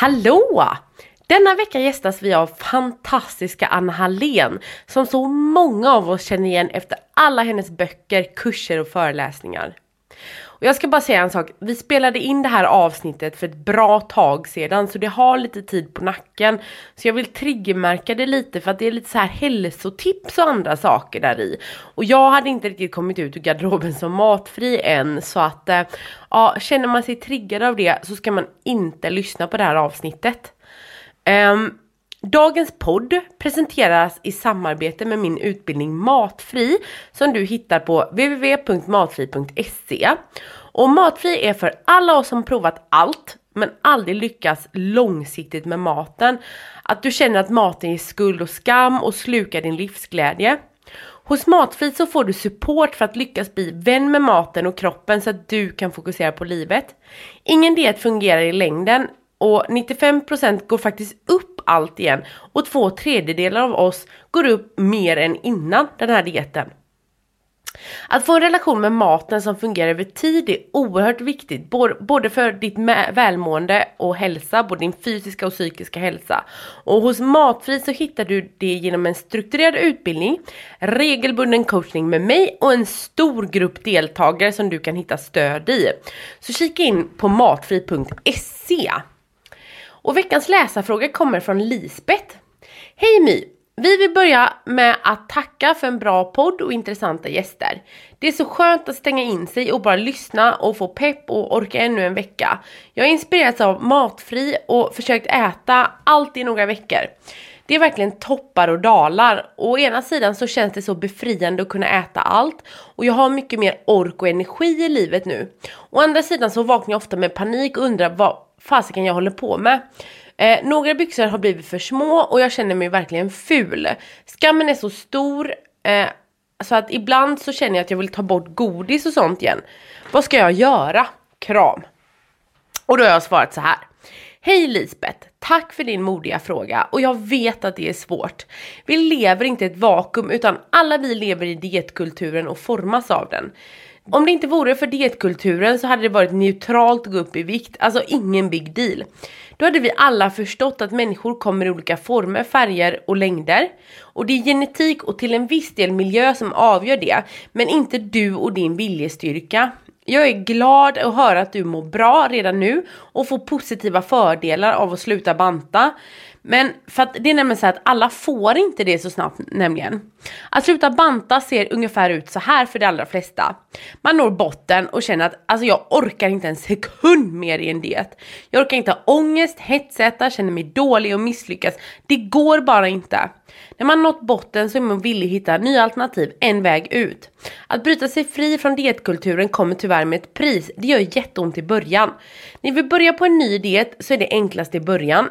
Hallå! Denna vecka gästas vi av fantastiska Anna Hallén som så många av oss känner igen efter alla hennes böcker, kurser och föreläsningar. Och jag ska bara säga en sak, vi spelade in det här avsnittet för ett bra tag sedan så det har lite tid på nacken. Så jag vill triggermärka det lite för att det är lite så här hälsotips och andra saker där i. Och jag hade inte riktigt kommit ut ur garderoben som matfri än så att eh, ja, känner man sig triggad av det så ska man inte lyssna på det här avsnittet. Um, Dagens podd presenteras i samarbete med min utbildning Matfri som du hittar på www.matfri.se. Och Matfri är för alla oss som provat allt men aldrig lyckats långsiktigt med maten. Att du känner att maten ger skuld och skam och slukar din livsglädje. Hos Matfri så får du support för att lyckas bli vän med maten och kroppen så att du kan fokusera på livet. Ingen diet fungerar i längden och 95% går faktiskt upp allt igen och två tredjedelar av oss går upp mer än innan den här dieten. Att få en relation med maten som fungerar över tid är oerhört viktigt, både för ditt välmående och hälsa, både din fysiska och psykiska hälsa. Och hos Matfri så hittar du det genom en strukturerad utbildning, regelbunden coachning med mig och en stor grupp deltagare som du kan hitta stöd i. Så kika in på matfri.se. Och veckans läsarfråga kommer från Lisbeth. Hej My! Vi vill börja med att tacka för en bra podd och intressanta gäster. Det är så skönt att stänga in sig och bara lyssna och få pepp och orka ännu en vecka. Jag har inspirerats av Matfri och försökt äta allt i några veckor. Det är verkligen toppar och dalar. Å ena sidan så känns det så befriande att kunna äta allt och jag har mycket mer ork och energi i livet nu. Å andra sidan så vaknar jag ofta med panik och undrar vad fasiken jag håller på med. Eh, några byxor har blivit för små och jag känner mig verkligen ful. Skammen är så stor eh, så att ibland så känner jag att jag vill ta bort godis och sånt igen. Vad ska jag göra? Kram. Och då har jag svarat så här. Hej Lisbeth! Tack för din modiga fråga och jag vet att det är svårt. Vi lever inte i ett vakuum utan alla vi lever i dietkulturen och formas av den. Om det inte vore för dietkulturen så hade det varit neutralt att gå upp i vikt, alltså ingen big deal. Då hade vi alla förstått att människor kommer i olika former, färger och längder. Och det är genetik och till en viss del miljö som avgör det, men inte du och din viljestyrka. Jag är glad att höra att du mår bra redan nu och får positiva fördelar av att sluta banta. Men för att det är nämligen så att alla får inte det så snabbt nämligen. Att sluta banta ser ungefär ut så här för de allra flesta. Man når botten och känner att alltså jag orkar inte en sekund mer i en diet. Jag orkar inte ha ångest, hetsäta, känner mig dålig och misslyckas. Det går bara inte. När man nått botten så är man villig att hitta nya alternativ, en väg ut. Att bryta sig fri från dietkulturen kommer tyvärr med ett pris. Det gör jätteont i början. När vi börjar på en ny diet så är det enklast i början.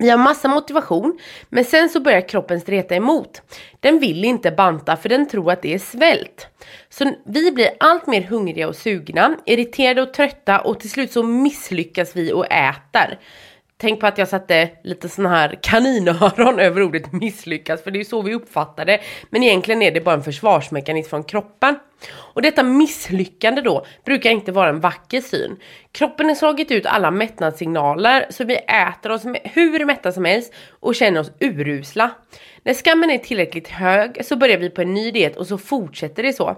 Vi har massa motivation, men sen så börjar kroppen streta emot. Den vill inte banta för den tror att det är svält. Så vi blir allt mer hungriga och sugna, irriterade och trötta och till slut så misslyckas vi och äter. Tänk på att jag satte lite sån här kaninöron över ordet misslyckas, för det är ju så vi uppfattar det. Men egentligen är det bara en försvarsmekanism från kroppen. Och detta misslyckande då brukar inte vara en vacker syn. Kroppen har slagit ut alla mättnadssignaler så vi äter oss hur mätta som helst och känner oss urusla. När skammen är tillräckligt hög så börjar vi på en ny diet och så fortsätter det så.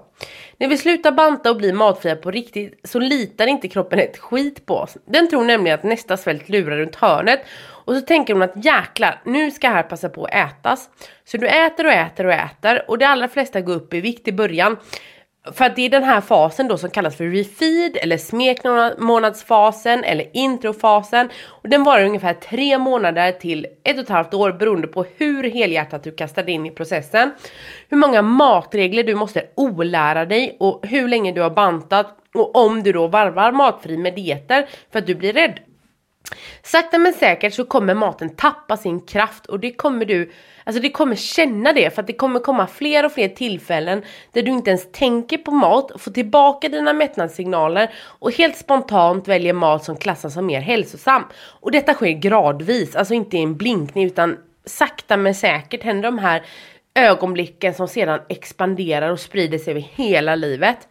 När vi slutar banta och blir matfria på riktigt så litar inte kroppen ett skit på oss. Den tror nämligen att nästa svält lurar runt hörnet och så tänker hon att jäklar, nu ska här passa på att ätas. Så du äter och äter och äter och de allra flesta går upp i vikt i början. För att det är den här fasen då som kallas för refeed eller smekmånadsfasen eller introfasen. Och den varar ungefär tre månader till ett och ett halvt år beroende på hur helhjärtat du kastar in i processen. Hur många matregler du måste olära dig och hur länge du har bantat och om du då varvar matfri med dieter för att du blir rädd. Sakta men säkert så kommer maten tappa sin kraft och det kommer du, alltså det kommer känna det för att det kommer komma fler och fler tillfällen där du inte ens tänker på mat, får tillbaka dina mättnadssignaler och helt spontant väljer mat som klassas som mer hälsosam. Och detta sker gradvis, alltså inte i en blinkning utan sakta men säkert händer de här ögonblicken som sedan expanderar och sprider sig över hela livet.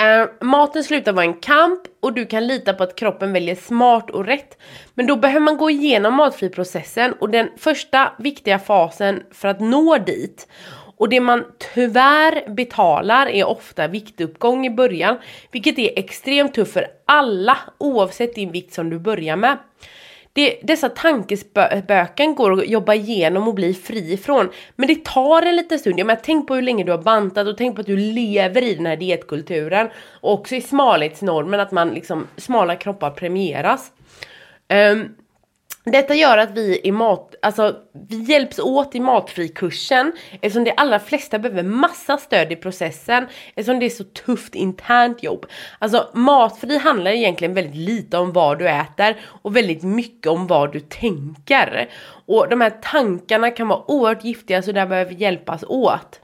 Uh, maten slutar vara en kamp och du kan lita på att kroppen väljer smart och rätt. Men då behöver man gå igenom matfriprocessen och den första viktiga fasen för att nå dit. Och det man tyvärr betalar är ofta viktuppgång i början, vilket är extremt tufft för alla oavsett din vikt som du börjar med. Det, dessa tankespöken går att jobba igenom och bli fri ifrån. Men det tar en liten stund. Jag menar, tänk på hur länge du har bantat och tänk på att du lever i den här dietkulturen. Och också i smalhetsnormen, att man liksom, smala kroppar premieras. Um, detta gör att vi i mat, alltså vi hjälps åt i matfrikursen eftersom de allra flesta behöver massa stöd i processen eftersom det är så tufft internt jobb. Alltså matfri handlar egentligen väldigt lite om vad du äter och väldigt mycket om vad du tänker. Och de här tankarna kan vara oerhört giftiga så där behöver vi hjälpas åt.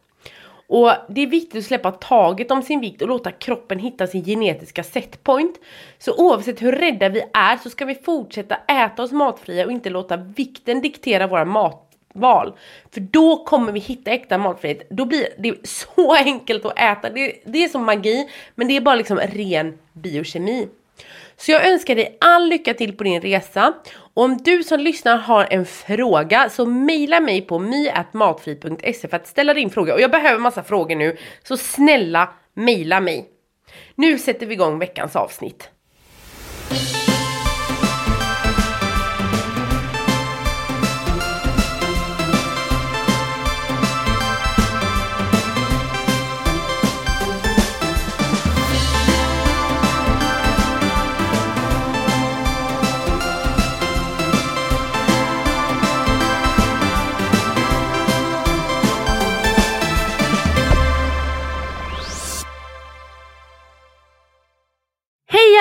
Och det är viktigt att släppa taget om sin vikt och låta kroppen hitta sin genetiska setpoint. Så oavsett hur rädda vi är så ska vi fortsätta äta oss matfria och inte låta vikten diktera våra matval. För då kommer vi hitta äkta matfrihet. Då blir det så enkelt att äta. Det, det är som magi, men det är bara liksom ren biokemi. Så jag önskar dig all lycka till på din resa. Och om du som lyssnar har en fråga så mejla mig på my.matfri.se för att ställa din fråga. Och jag behöver massa frågor nu, så snälla mejla mig. Nu sätter vi igång veckans avsnitt.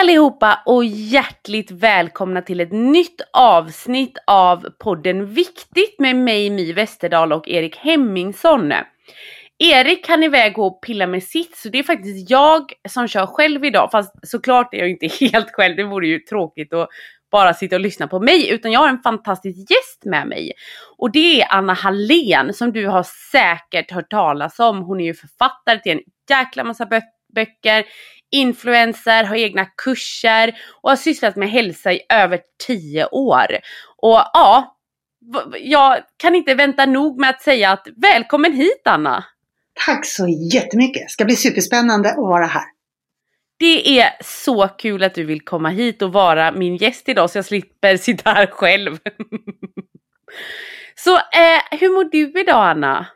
Allihopa och hjärtligt välkomna till ett nytt avsnitt av podden Viktigt med mig My Westerdahl och Erik Hemmingsson. Erik kan iväg och pilla med sitt så det är faktiskt jag som kör själv idag fast såklart är jag inte helt själv, det vore ju tråkigt att bara sitta och lyssna på mig utan jag har en fantastisk gäst med mig. Och det är Anna Hallén som du har säkert hört talas om. Hon är ju författare till en jäkla massa böcker, influencer, har egna kurser och har sysslat med hälsa i över 10 år. Och ja, jag kan inte vänta nog med att säga att välkommen hit Anna! Tack så jättemycket! Det ska bli superspännande att vara här. Det är så kul att du vill komma hit och vara min gäst idag så jag slipper sitta här själv. så eh, hur mår du idag Anna?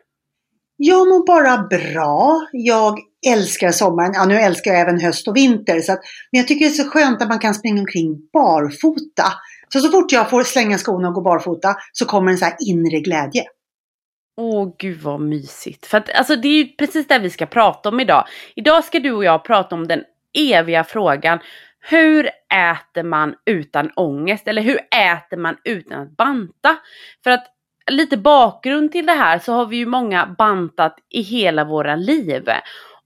Jag mår bara bra. Jag älskar sommaren. Ja, nu älskar jag även höst och vinter. Så att, men jag tycker det är så skönt att man kan springa omkring barfota. Så så fort jag får slänga skorna och gå barfota så kommer en så här inre glädje. Åh gud vad mysigt. För att alltså det är ju precis det vi ska prata om idag. Idag ska du och jag prata om den eviga frågan. Hur äter man utan ångest? Eller hur äter man utan att banta? För att lite bakgrund till det här så har vi ju många bantat i hela våra liv.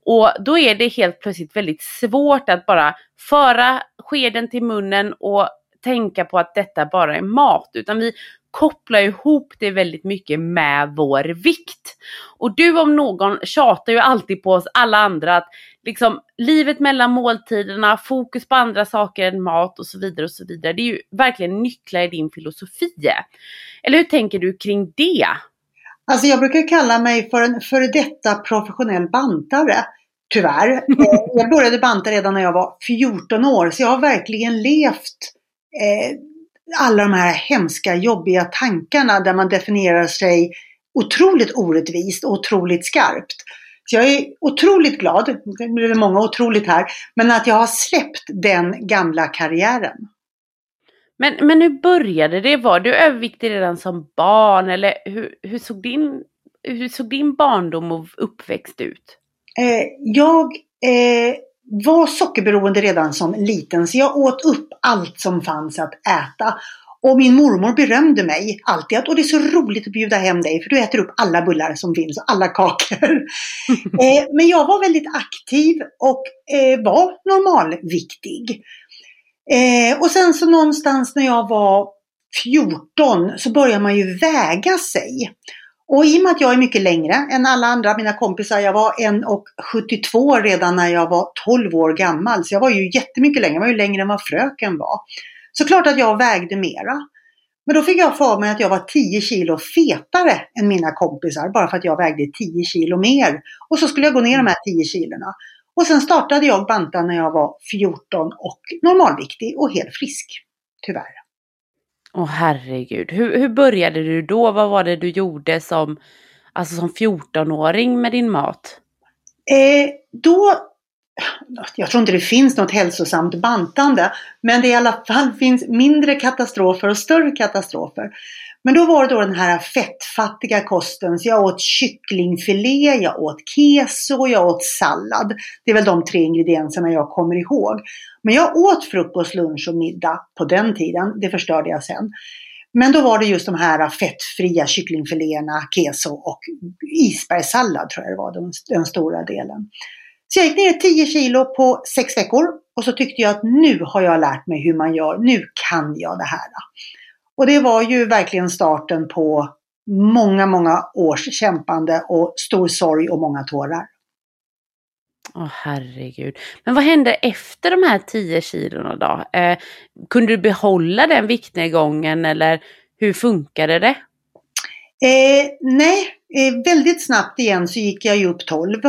Och då är det helt plötsligt väldigt svårt att bara föra skeden till munnen och tänka på att detta bara är mat. Utan vi kopplar ihop det väldigt mycket med vår vikt. Och du om någon tjatar ju alltid på oss alla andra att liksom livet mellan måltiderna, fokus på andra saker än mat och så vidare och så vidare. Det är ju verkligen nycklar i din filosofi. Eller hur tänker du kring det? Alltså jag brukar kalla mig för en före detta professionell bantare. Tyvärr. Eh, jag började banta redan när jag var 14 år så jag har verkligen levt eh, alla de här hemska, jobbiga tankarna där man definierar sig otroligt orättvist och otroligt skarpt. Så jag är otroligt glad, det blir många otroligt här, men att jag har släppt den gamla karriären. Men, men hur började det? Var du överviktig redan som barn eller hur, hur, såg, din, hur såg din barndom och uppväxt ut? Eh, jag eh, var sockerberoende redan som liten så jag åt upp allt som fanns att äta. Och min mormor berömde mig alltid att och det är så roligt att bjuda hem dig för du äter upp alla bullar som finns och alla kakor. eh, men jag var väldigt aktiv och eh, var normalviktig. Eh, och sen så någonstans när jag var 14 så började man ju väga sig. Och i och med att jag är mycket längre än alla andra, mina kompisar, jag var 1,72 redan när jag var 12 år gammal. Så jag var ju jättemycket längre, jag var ju längre än vad fröken var. Så klart att jag vägde mera. Men då fick jag för mig att jag var 10 kilo fetare än mina kompisar bara för att jag vägde 10 kilo mer. Och så skulle jag gå ner de här 10 kilorna. Och sen startade jag banta när jag var 14 och normalviktig och helt frisk. Tyvärr. Åh oh, herregud. Hur, hur började du då? Vad var det du gjorde som, alltså som 14-åring med din mat? Eh, då, jag tror inte det finns något hälsosamt bantande, men det i alla fall finns mindre katastrofer och större katastrofer. Men då var det då den här fettfattiga kosten. Så jag åt kycklingfilé, jag åt keso, jag åt sallad. Det är väl de tre ingredienserna jag kommer ihåg. Men jag åt frukost, lunch och middag på den tiden. Det förstörde jag sen. Men då var det just de här fettfria kycklingfiléerna, keso och isbergssallad tror jag det var den, den stora delen. Så jag gick ner 10 kilo på sex veckor och så tyckte jag att nu har jag lärt mig hur man gör. Nu kan jag det här. Och det var ju verkligen starten på många, många års kämpande och stor sorg och många tårar. Åh oh, herregud. Men vad hände efter de här 10 kilona då? Eh, kunde du behålla den viktnedgången eller hur funkade det? Eh, nej, eh, väldigt snabbt igen så gick jag ju upp 12.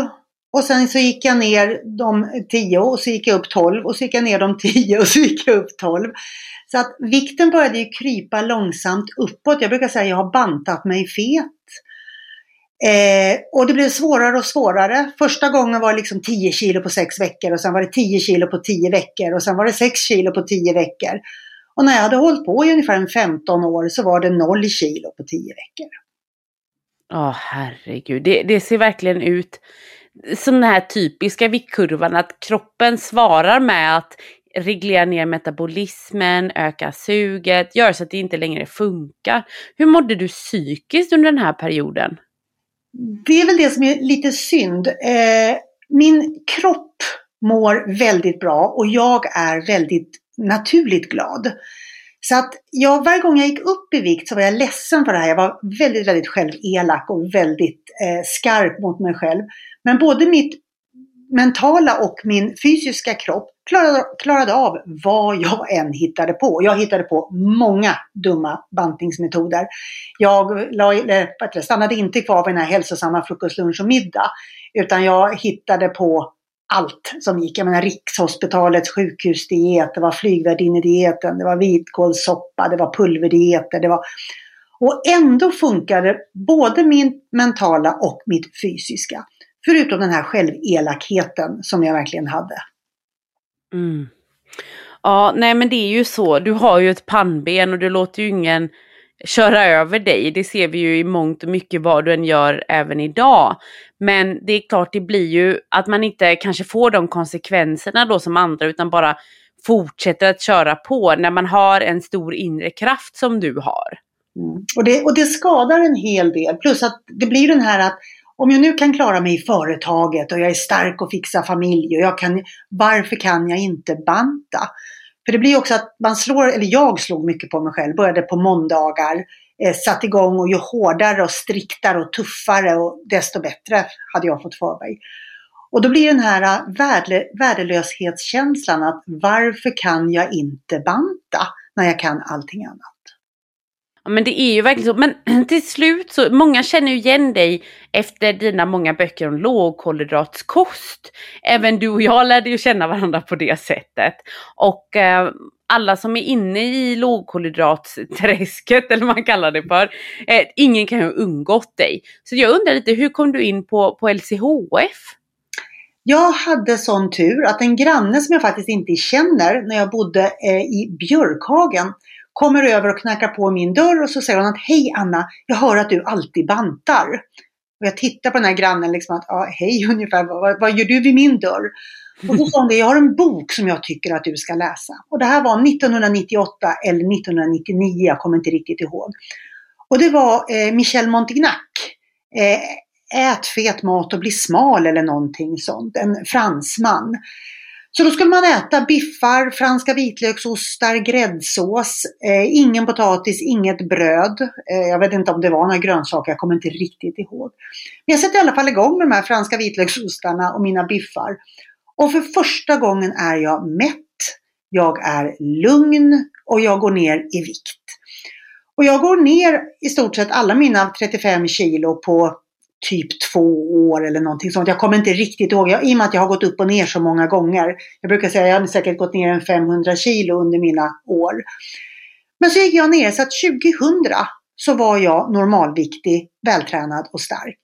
Och sen så gick jag ner de 10 och så gick jag upp 12 och så gick jag ner de 10 och så gick jag upp 12. Så att vikten började ju krypa långsamt uppåt. Jag brukar säga att jag har bantat mig fet. Eh, och det blev svårare och svårare. Första gången var det liksom 10 kilo på 6 veckor och sen var det 10 kilo på 10 veckor och sen var det 6 kilo på 10 veckor. Och när jag hade hållit på i ungefär 15 år så var det 0 kilo på 10 veckor. Ja, oh, herregud. Det, det, ser verkligen ut som den här typiska viktkurvan att kroppen svarar med att reglera ner metabolismen, öka suget, göra så att det inte längre funkar. Hur mådde du psykiskt under den här perioden? Det är väl det som är lite synd. Eh, min kropp mår väldigt bra och jag är väldigt naturligt glad. Så att jag, varje gång jag gick upp i vikt så var jag ledsen för det här. Jag var väldigt, väldigt självelak och väldigt eh, skarp mot mig själv. Men både mitt mentala och min fysiska kropp klarade, klarade av vad jag än hittade på. Jag hittade på många dumma bantningsmetoder. Jag la, eller, stannade inte kvar vid den här hälsosamma frukost, lunch och middag. Utan jag hittade på allt som gick. Jag menar Rikshospitalets sjukhusdiet, det var flygvärdinnedieten, det var vitkålssoppa, det var pulverdieter, det var... Och ändå funkade både min mentala och mitt fysiska. Förutom den här självelakheten som jag verkligen hade. Mm. Ja, nej men det är ju så. Du har ju ett pannben och du låter ju ingen köra över dig. Det ser vi ju i mångt och mycket vad du än gör även idag. Men det är klart, det blir ju att man inte kanske får de konsekvenserna då som andra utan bara fortsätter att köra på när man har en stor inre kraft som du har. Mm. Och, det, och det skadar en hel del. Plus att det blir den här att om jag nu kan klara mig i företaget och jag är stark och fixar familj och jag kan, varför kan jag inte banta? För det blir också att man slår, eller jag slog mycket på mig själv, började på måndagar, eh, satt igång och ju hårdare och striktare och tuffare och desto bättre hade jag fått för mig. Och då blir den här eh, värde, värdelöshetskänslan att varför kan jag inte banta när jag kan allting annat? Ja, men det är ju verkligen så. Men till slut så, många känner ju igen dig efter dina många böcker om lågkolhydratskost. Även du och jag lärde ju känna varandra på det sättet. Och eh, alla som är inne i lågkolhydratsträsket, eller vad man kallar det för, eh, ingen kan ju ha undgått dig. Så jag undrar lite, hur kom du in på, på LCHF? Jag hade sån tur att en granne som jag faktiskt inte känner när jag bodde eh, i Björkhagen kommer över och knackar på min dörr och så säger hon att Hej Anna, jag hör att du alltid bantar. Och jag tittar på den här grannen liksom att ja, hej ungefär, vad, vad gör du vid min dörr? Och då sa hon det, jag har en bok som jag tycker att du ska läsa. Och det här var 1998 eller 1999, jag kommer inte riktigt ihåg. Och det var eh, Michel Montignac. Eh, Ät fet mat och bli smal eller någonting sånt. En fransman så då skulle man äta biffar, franska vitlöksostar, gräddsås, eh, ingen potatis, inget bröd. Eh, jag vet inte om det var några grönsaker, jag kommer inte riktigt ihåg. Men jag sätter i alla fall igång med de här franska vitlöksostarna och mina biffar. Och för första gången är jag mätt, jag är lugn och jag går ner i vikt. Och jag går ner i stort sett alla mina 35 kilo på typ två år eller någonting sånt. Jag kommer inte riktigt ihåg, jag, i och med att jag har gått upp och ner så många gånger. Jag brukar säga att jag har säkert gått ner en 500 kilo under mina år. Men så gick jag ner så att 2000 så var jag normalviktig, vältränad och stark.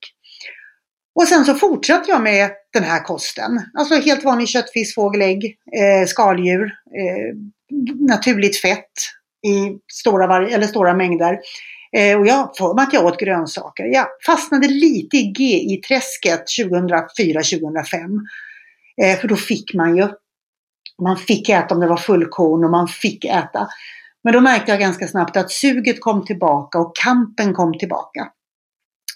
Och sen så fortsatte jag med den här kosten. Alltså helt vanlig köttfisk, fågelägg, eh, skaldjur, eh, naturligt fett i stora, eller stora mängder. Eh, och jag för mig att jag åt grönsaker. Jag fastnade lite i GI-träsket 2004-2005. Eh, för då fick man ju, man fick äta om det var fullkorn och man fick äta. Men då märkte jag ganska snabbt att suget kom tillbaka och kampen kom tillbaka.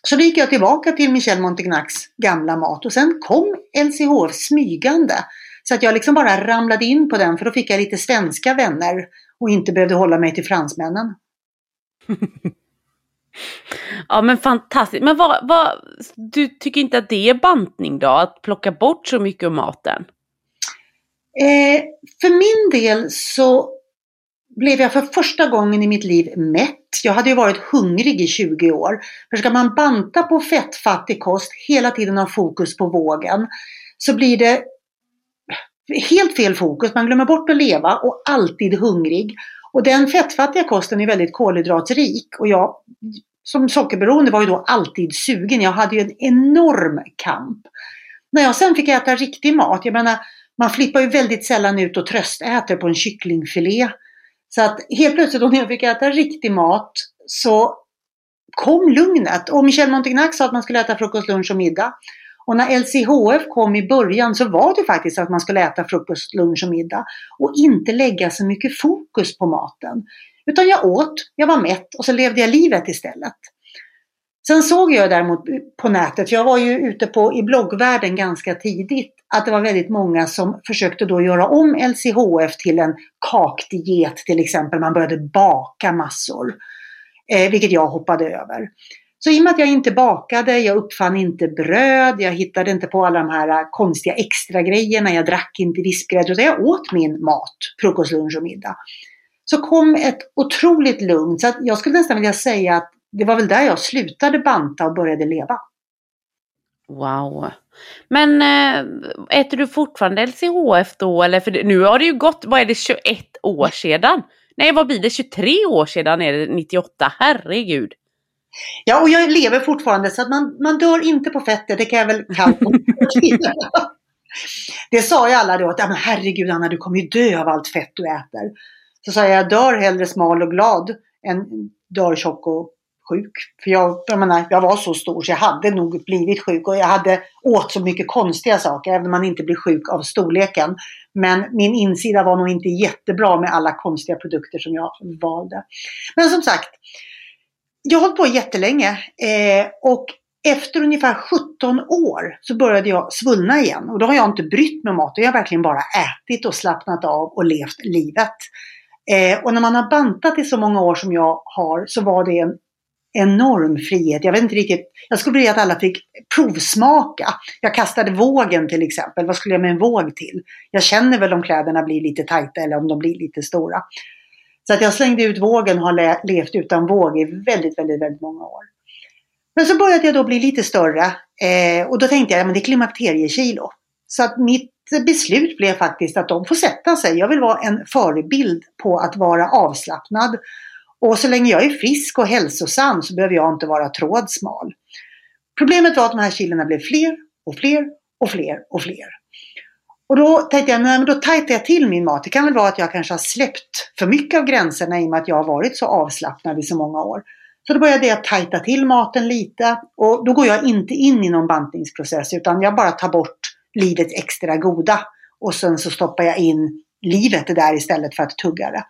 Så då gick jag tillbaka till Michel Montegnacs gamla mat och sen kom LCHF smygande. Så att jag liksom bara ramlade in på den för då fick jag lite svenska vänner och inte behövde hålla mig till fransmännen. Ja men fantastiskt. Men vad, vad, du tycker inte att det är bantning då? Att plocka bort så mycket av maten? Eh, för min del så blev jag för första gången i mitt liv mätt. Jag hade ju varit hungrig i 20 år. För ska man banta på fettfattig kost, hela tiden ha fokus på vågen, så blir det helt fel fokus. Man glömmer bort att leva och alltid hungrig. Och den fettfattiga kosten är väldigt kolhydratrik och jag som sockerberoende var ju då alltid sugen. Jag hade ju en enorm kamp. När jag sen fick äta riktig mat, jag menar man flippar ju väldigt sällan ut och tröstäter på en kycklingfilé. Så att helt plötsligt när jag fick äta riktig mat så kom lugnet. Och Michel Montignac sa att man skulle äta frukost, lunch och middag. Och när LCHF kom i början så var det faktiskt att man skulle äta frukost, lunch och middag. Och inte lägga så mycket fokus på maten. Utan jag åt, jag var mätt och så levde jag livet istället. Sen såg jag däremot på nätet, jag var ju ute på, i bloggvärlden ganska tidigt, att det var väldigt många som försökte då göra om LCHF till en kakdiet till exempel. Man började baka massor. Eh, vilket jag hoppade över. Så i och med att jag inte bakade, jag uppfann inte bröd, jag hittade inte på alla de här eh, konstiga extra grejerna, jag drack inte vispgrädde, utan jag åt min mat, frukost, lunch och middag. Så kom ett otroligt lugn, så jag skulle nästan vilja säga att det var väl där jag slutade banta och började leva. Wow. Men äh, äter du fortfarande LCHF då? Eller för nu har det ju gått, vad är det, 21 år sedan? Nej, vad blir det? 23 år sedan är det 98, herregud. Ja, och jag lever fortfarande så att man, man dör inte på fettet, det kan jag väl Det sa ju alla då att, men herregud Anna, du kommer ju dö av allt fett du äter. Så sa jag, jag dör hellre smal och glad än dör tjock och sjuk. För jag, jag menar, jag var så stor så jag hade nog blivit sjuk och jag hade åt så mycket konstiga saker, även om man inte blir sjuk av storleken. Men min insida var nog inte jättebra med alla konstiga produkter som jag valde. Men som sagt, jag har hållit på jättelänge eh, och efter ungefär 17 år så började jag svullna igen. Och då har jag inte brytt mig om mat. Jag har verkligen bara ätit och slappnat av och levt livet. Eh, och när man har bantat i så många år som jag har så var det en enorm frihet. Jag vet inte riktigt, jag skulle vilja att alla fick provsmaka. Jag kastade vågen till exempel. Vad skulle jag med en våg till? Jag känner väl om kläderna blir lite tajta eller om de blir lite stora. Så att jag slängde ut vågen och har levt utan våg i väldigt, väldigt, väldigt många år. Men så började jag då bli lite större eh, och då tänkte jag, att det är klimakteriekilo. Så att mitt beslut blev faktiskt att de får sätta sig. Jag vill vara en förebild på att vara avslappnad. Och så länge jag är frisk och hälsosam så behöver jag inte vara trådsmal. Problemet var att de här kilona blev fler och fler och fler och fler. Och då tänkte jag, nej men då tajtar jag till min mat. Det kan väl vara att jag kanske har släppt för mycket av gränserna i och med att jag har varit så avslappnad i så många år. Så då började jag tajta till maten lite och då går jag inte in i någon bantningsprocess utan jag bara tar bort livets extra goda. Och sen så stoppar jag in livet där istället för att tugga det.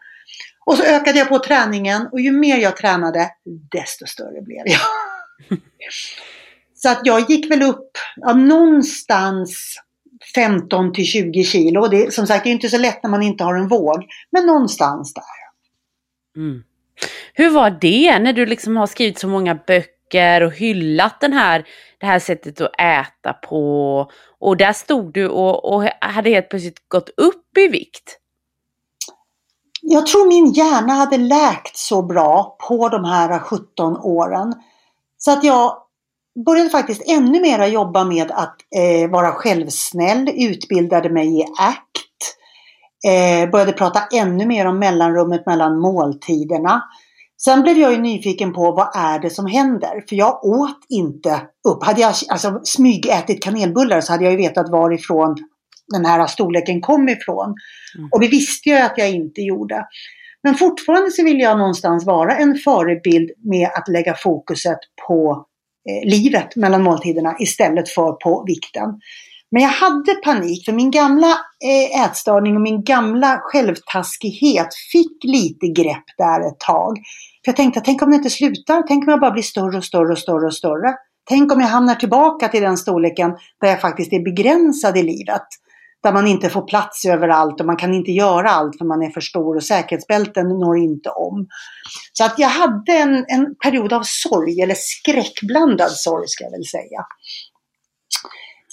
Och så ökade jag på träningen och ju mer jag tränade desto större blev jag. så att jag gick väl upp ja, någonstans 15 till 20 kilo. Det är som sagt det är inte så lätt när man inte har en våg, men någonstans där. Mm. Hur var det när du liksom har skrivit så många böcker och hyllat den här, det här sättet att äta på? Och där stod du och, och hade helt plötsligt gått upp i vikt. Jag tror min hjärna hade läkt så bra på de här 17 åren. Så att jag började faktiskt ännu mera jobba med att eh, vara självsnäll, utbildade mig i ACT, eh, började prata ännu mer om mellanrummet mellan måltiderna. Sen blev jag ju nyfiken på vad är det som händer? För jag åt inte upp. Hade jag alltså, smygätit kanelbullar så hade jag ju vetat varifrån den här storleken kom ifrån. Mm. Och det visste jag att jag inte gjorde. Men fortfarande så vill jag någonstans vara en förebild med att lägga fokuset på eh, livet mellan måltiderna istället för på vikten. Men jag hade panik för min gamla eh, ätstörning och min gamla självtaskighet fick lite grepp där ett tag. För jag tänkte, tänk om det inte slutar? Tänk om jag bara blir större och större och större och större? Tänk om jag hamnar tillbaka till den storleken där jag faktiskt är begränsad i livet där man inte får plats överallt och man kan inte göra allt för man är för stor och säkerhetsbälten når inte om. Så att jag hade en, en period av sorg, eller skräckblandad sorg ska jag väl säga.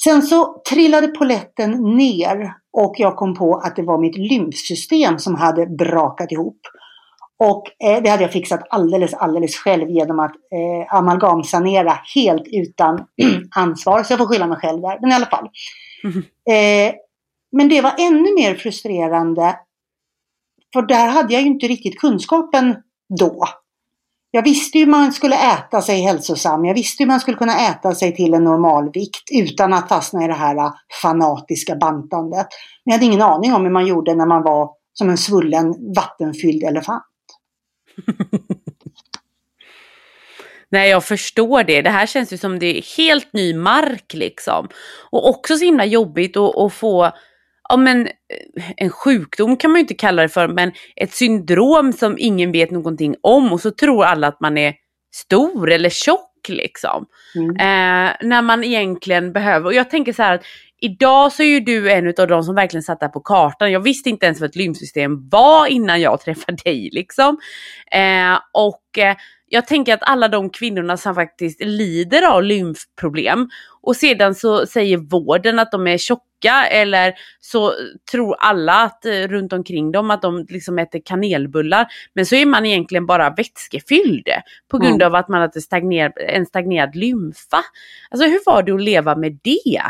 Sen så trillade poletten ner och jag kom på att det var mitt lymfsystem som hade brakat ihop. Och eh, det hade jag fixat alldeles, alldeles själv genom att eh, amalgamsanera helt utan ansvar. Så jag får skylla mig själv där. Men i alla fall. Mm. Eh, men det var ännu mer frustrerande. För där hade jag ju inte riktigt kunskapen då. Jag visste ju hur man skulle äta sig hälsosam. Jag visste hur man skulle kunna äta sig till en normalvikt utan att fastna i det här äh, fanatiska bantandet. Men jag hade ingen aning om hur man gjorde när man var som en svullen vattenfylld elefant. Nej, jag förstår det. Det här känns ju som det är helt ny mark liksom. Och också så himla jobbigt att, att få ja men eh, en sjukdom kan man ju inte kalla det för, men ett syndrom som ingen vet någonting om och så tror alla att man är stor eller tjock liksom. Mm. Eh, när man egentligen behöver, och jag tänker så här att idag så är ju du en av de som verkligen satt där på kartan. Jag visste inte ens vad ett lymfsystem var innan jag träffade dig liksom. Eh, och eh, jag tänker att alla de kvinnorna som faktiskt lider av lymfproblem och sedan så säger vården att de är tjocka eller så tror alla att, eh, runt omkring dem att de liksom äter kanelbullar. Men så är man egentligen bara vätskefylld på grund mm. av att man har stagner, en stagnerad lymfa. Alltså hur var det att leva med det?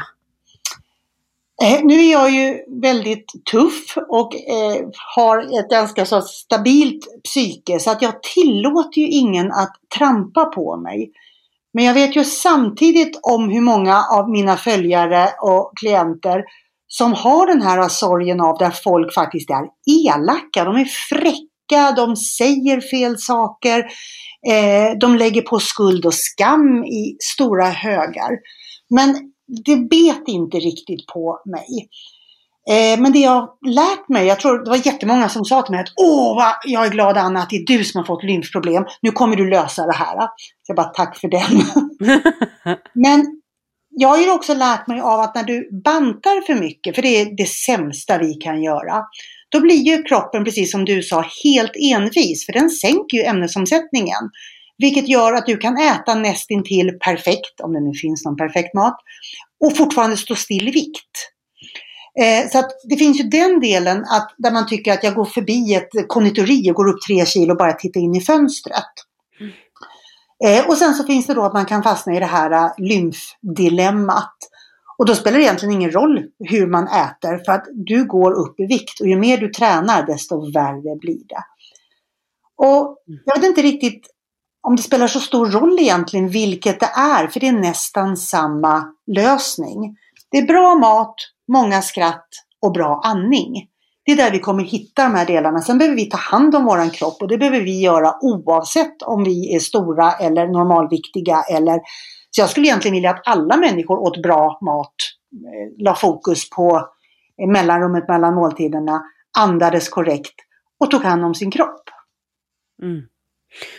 Eh, nu är jag ju väldigt tuff och eh, har ett ganska så stabilt psyke så att jag tillåter ju ingen att trampa på mig. Men jag vet ju samtidigt om hur många av mina följare och klienter som har den här sorgen av där folk faktiskt är elaka. De är fräcka, de säger fel saker, eh, de lägger på skuld och skam i stora högar. Men det bet inte riktigt på mig. Eh, men det jag har lärt mig, jag tror det var jättemånga som sa till mig att Åh, vad jag är glad Anna att det är du som har fått lymfproblem. Nu kommer du lösa det här. Så jag bara, tack för den. men jag har ju också lärt mig av att när du bantar för mycket, för det är det sämsta vi kan göra, då blir ju kroppen, precis som du sa, helt envis, för den sänker ju ämnesomsättningen. Vilket gör att du kan äta nästintill perfekt, om det nu finns någon perfekt mat, och fortfarande stå still i vikt. Eh, så det finns ju den delen att där man tycker att jag går förbi ett konditori och går upp tre kilo och bara tittar in i fönstret. Mm. Eh, och sen så finns det då att man kan fastna i det här uh, lymfdilemmat. Och då spelar det egentligen ingen roll hur man äter för att du går upp i vikt och ju mer du tränar desto värre blir det. Och jag vet inte riktigt om det spelar så stor roll egentligen vilket det är, för det är nästan samma lösning. Det är bra mat, många skratt och bra andning. Det är där vi kommer hitta de här delarna. Sen behöver vi ta hand om våran kropp och det behöver vi göra oavsett om vi är stora eller normalviktiga eller så jag skulle egentligen vilja att alla människor åt bra mat, eh, la fokus på mellanrummet mellan måltiderna, andades korrekt och tog hand om sin kropp. Mm.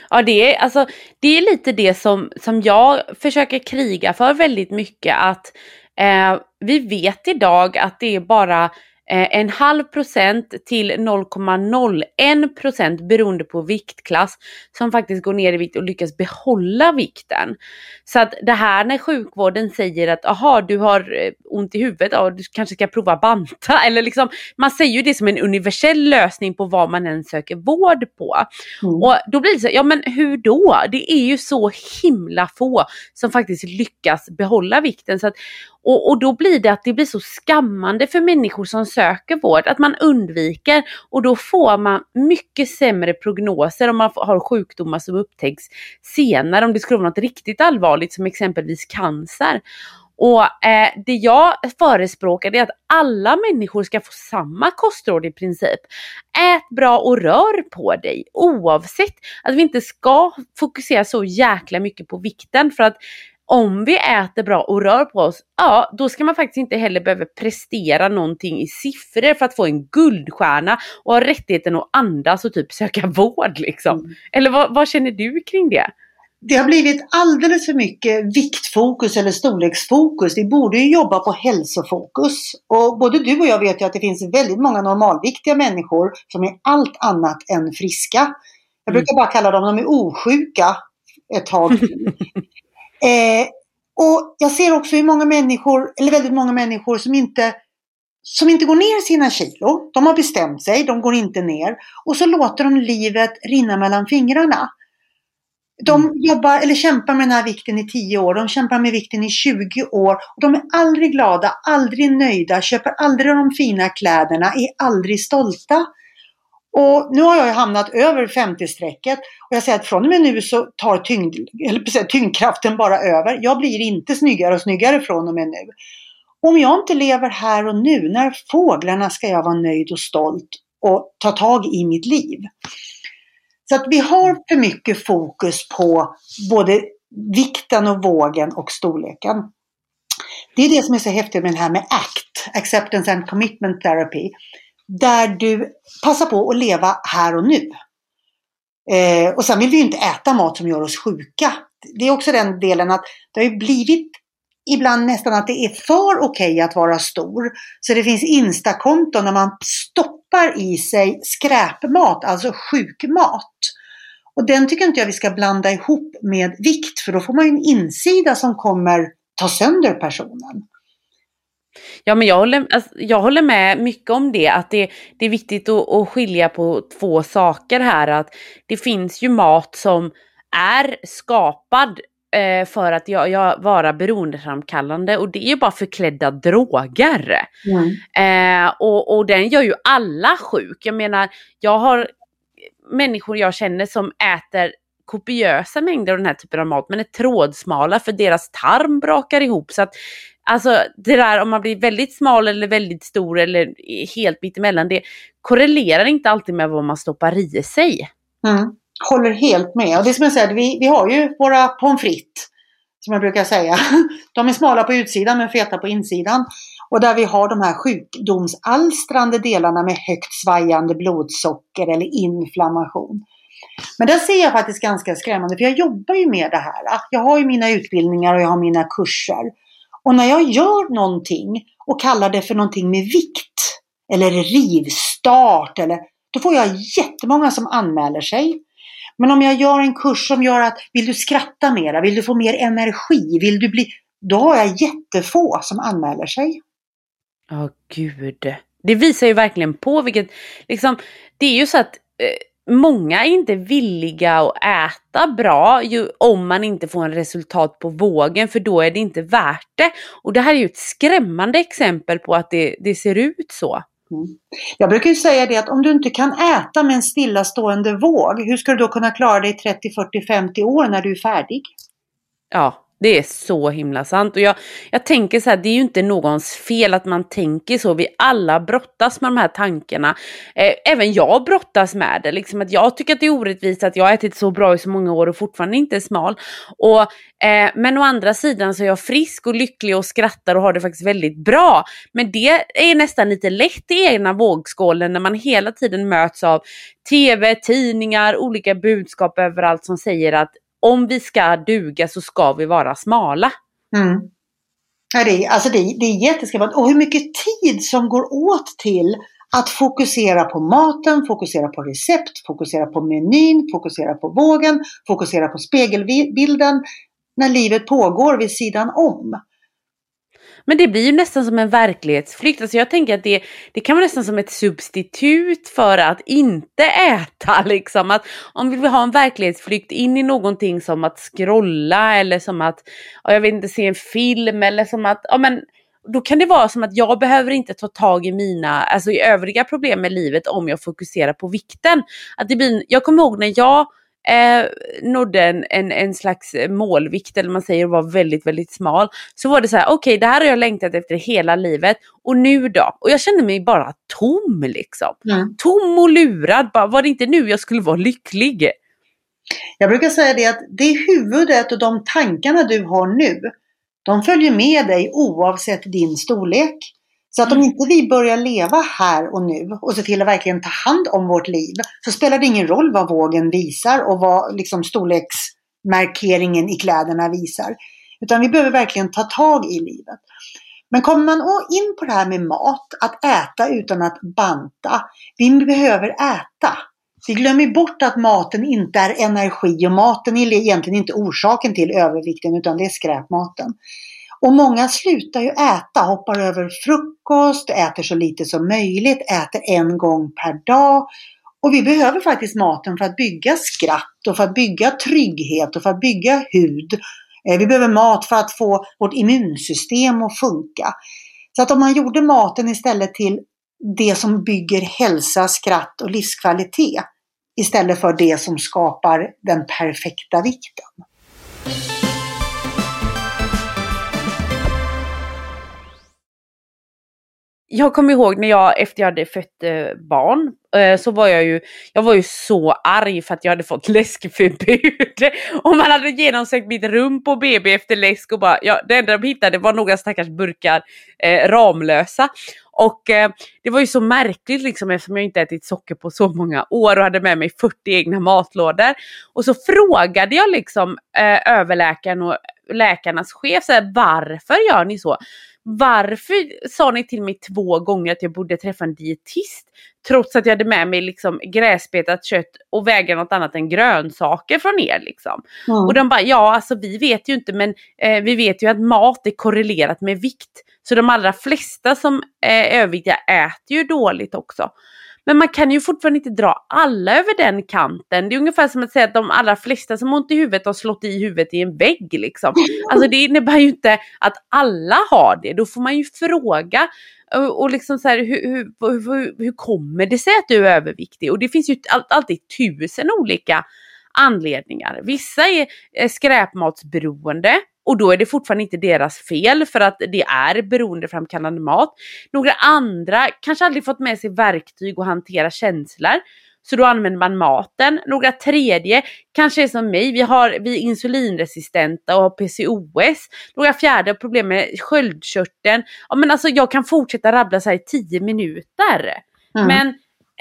Ja det är, alltså, det är lite det som, som jag försöker kriga för väldigt mycket att Eh, vi vet idag att det är bara en halv procent till 0,01 procent beroende på viktklass som faktiskt går ner i vikt och lyckas behålla vikten. Så att det här när sjukvården säger att aha du har eh, ont i huvudet, ja, du kanske ska prova banta eller liksom man säger ju det som en universell lösning på vad man än söker vård på. Mm. Och då blir det så, ja men hur då? Det är ju så himla få som faktiskt lyckas behålla vikten. Så att, och, och då blir det att det blir så skammande för människor som söker vård, att man undviker och då får man mycket sämre prognoser om man har sjukdomar som upptäcks senare, om det skulle vara något riktigt allvarligt som exempelvis cancer. Och eh, det jag förespråkar är att alla människor ska få samma kostråd i princip. Ät bra och rör på dig oavsett att vi inte ska fokusera så jäkla mycket på vikten för att om vi äter bra och rör på oss, ja då ska man faktiskt inte heller behöva prestera någonting i siffror för att få en guldstjärna och ha rättigheten att andas och typ söka vård liksom. Mm. Eller vad, vad känner du kring det? Det har blivit alldeles för mycket viktfokus eller storleksfokus. Vi borde ju jobba på hälsofokus. Och både du och jag vet ju att det finns väldigt många normalviktiga människor som är allt annat än friska. Jag brukar mm. bara kalla dem, de är osjuka ett tag. Eh, och jag ser också hur många människor, eller väldigt många människor som inte, som inte går ner sina kilo. De har bestämt sig, de går inte ner. Och så låter de livet rinna mellan fingrarna. De mm. jobbar, eller kämpar med den här vikten i 10 år, de kämpar med vikten i 20 år. Och de är aldrig glada, aldrig nöjda, köper aldrig de fina kläderna, är aldrig stolta. Och nu har jag hamnat över 50-strecket och jag säger att från och med nu så tar tyngd, eller tyngdkraften bara över. Jag blir inte snyggare och snyggare från och med nu. Om jag inte lever här och nu, när fåglarna ska jag vara nöjd och stolt och ta tag i mitt liv? Så att vi har för mycket fokus på både vikten och vågen och storleken. Det är det som är så häftigt med den här med ACT, Acceptance and Commitment Therapy där du passar på att leva här och nu. Eh, och sen vill vi ju inte äta mat som gör oss sjuka. Det är också den delen att det har ju blivit ibland nästan att det är för okej okay att vara stor. Så det finns instakonton där man stoppar i sig skräpmat, alltså sjukmat. Och den tycker inte jag vi ska blanda ihop med vikt för då får man ju en insida som kommer ta sönder personen. Ja men jag håller, alltså, jag håller med mycket om det, att det, det är viktigt att, att skilja på två saker här. Att det finns ju mat som är skapad eh, för att jag, jag vara beroendeframkallande och det är ju bara förklädda droger. Mm. Eh, och, och den gör ju alla sjuk. Jag menar, jag har människor jag känner som äter kopiösa mängder av den här typen av mat men är trådsmala för deras tarm brakar ihop. Så att Alltså det där om man blir väldigt smal eller väldigt stor eller helt mittemellan, det korrelerar inte alltid med vad man stoppar i sig. Mm. Håller helt med. Och det som jag säger, vi, vi har ju våra pommes frites, som jag brukar säga. De är smala på utsidan men feta på insidan. Och där vi har de här sjukdomsalstrande delarna med högt svajande blodsocker eller inflammation. Men där ser jag faktiskt ganska skrämmande, för jag jobbar ju med det här. Jag har ju mina utbildningar och jag har mina kurser. Och när jag gör någonting och kallar det för någonting med vikt eller rivstart eller då får jag jättemånga som anmäler sig. Men om jag gör en kurs som gör att vill du skratta mera, vill du få mer energi, vill du bli... Då har jag jättefå som anmäler sig. Ja, oh, gud. Det visar ju verkligen på vilket, liksom, det är ju så att eh, många är inte villiga att äta bra ju, om man inte får en resultat på vågen för då är det inte värt det. Och det här är ju ett skrämmande exempel på att det, det ser ut så. Mm. Jag brukar ju säga det att om du inte kan äta med en stillastående våg, hur ska du då kunna klara dig 30, 40, 50 år när du är färdig? Ja, det är så himla sant. Och jag, jag tänker så här, det är ju inte någons fel att man tänker så. Vi alla brottas med de här tankarna. Eh, även jag brottas med det. Liksom att jag tycker att det är orättvist att jag har ätit så bra i så många år och fortfarande inte är smal. Och, eh, men å andra sidan så är jag frisk och lycklig och skrattar och har det faktiskt väldigt bra. Men det är nästan lite lätt i egna vågskålen när man hela tiden möts av tv, tidningar, olika budskap överallt som säger att om vi ska duga så ska vi vara smala. Mm. Ja, det, är, alltså det, det är jätteskrämmande. Och hur mycket tid som går åt till att fokusera på maten, fokusera på recept, fokusera på menyn, fokusera på vågen, fokusera på spegelbilden när livet pågår vid sidan om. Men det blir ju nästan som en verklighetsflykt. Alltså jag tänker att det, det kan vara nästan som ett substitut för att inte äta. Liksom. Att om vi vill ha en verklighetsflykt in i någonting som att scrolla eller som att, jag vill inte, se en film eller som att, ja men då kan det vara som att jag behöver inte ta tag i mina, alltså i övriga problem med livet om jag fokuserar på vikten. Att det blir, jag kommer ihåg när jag eh, nådde en, en, en slags målvikt, eller man säger var väldigt, väldigt smal, så var det så här, okej okay, det här har jag längtat efter hela livet och nu då? Och jag kände mig bara tom liksom. Mm. Tom och lurad, bara, var det inte nu jag skulle vara lycklig? Jag brukar säga det att det huvudet och de tankarna du har nu, de följer med dig oavsett din storlek. Så att om mm. inte vi börjar leva här och nu och se till att verkligen ta hand om vårt liv så spelar det ingen roll vad vågen visar och vad liksom storleksmarkeringen i kläderna visar. Utan vi behöver verkligen ta tag i livet. Men kommer man in på det här med mat, att äta utan att banta. Vi behöver äta. Vi glömmer bort att maten inte är energi och maten är egentligen inte orsaken till övervikten utan det är skräpmaten. Och många slutar ju äta, hoppar över frukost, äter så lite som möjligt, äter en gång per dag. Och vi behöver faktiskt maten för att bygga skratt och för att bygga trygghet och för att bygga hud. Eh, vi behöver mat för att få vårt immunsystem att funka. Så att om man gjorde maten istället till det som bygger hälsa, skratt och livskvalitet istället för det som skapar den perfekta vikten. Jag kommer ihåg när jag efter jag hade fött eh, barn eh, så var jag ju, jag var ju så arg för att jag hade fått läskförbud. och man hade genomsökt mitt rum på BB efter läsk och bara, ja, det enda de hittade var några stackars burkar eh, Ramlösa. Och eh, det var ju så märkligt liksom eftersom jag inte ätit socker på så många år och hade med mig 40 egna matlådor. Och så frågade jag liksom eh, överläkaren och läkarnas chef så här, varför gör ni så? varför sa ni till mig två gånger att jag borde träffa en dietist? Trots att jag hade med mig liksom gräsbetat kött och väga något annat än grönsaker från er. Liksom. Mm. Och de bara, ja alltså vi vet ju inte men eh, vi vet ju att mat är korrelerat med vikt. Så de allra flesta som är överviktiga äter ju dåligt också. Men man kan ju fortfarande inte dra alla över den kanten. Det är ungefär som att säga att de allra flesta som har ont i huvudet har slått i huvudet i en vägg. Liksom. Alltså det innebär ju inte att alla har det. Då får man ju fråga och, och liksom så här, hur, hur, hur, hur, kommer det sig att du är överviktig? Och det finns ju alltid tusen olika anledningar. Vissa är skräpmatsberoende och då är det fortfarande inte deras fel för att det är beroendeframkallande mat. Några andra kanske aldrig fått med sig verktyg att hantera känslor. Så då använder man maten. Några tredje kanske är som mig, vi, har, vi är insulinresistenta och har PCOS. Några fjärde har problem med sköldkörteln. Ja, men alltså, jag kan fortsätta rabbla så här i tio minuter. Mm. Men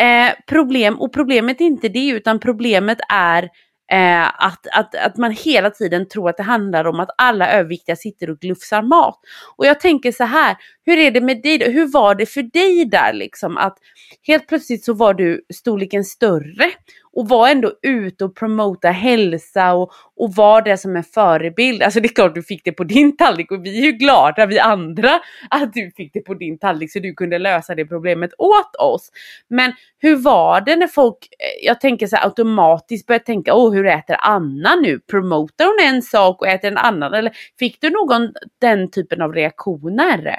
eh, problem, och problemet är inte det utan problemet är Eh, att, att, att man hela tiden tror att det handlar om att alla överviktiga sitter och glufsar mat. Och jag tänker så här, hur är det med dig då? Hur var det för dig där liksom? Att helt plötsligt så var du storleken större och var ändå ute och promota hälsa och, och var det som en förebild. Alltså det är klart du fick det på din tallrik och vi är ju glada vi andra att du fick det på din tallrik så du kunde lösa det problemet åt oss. Men hur var det när folk, eh, jag tänker så här, automatiskt börjar tänka, åh hur äter Anna nu? Promotar hon en sak och äter en annan? Eller fick du någon den typen av reaktioner?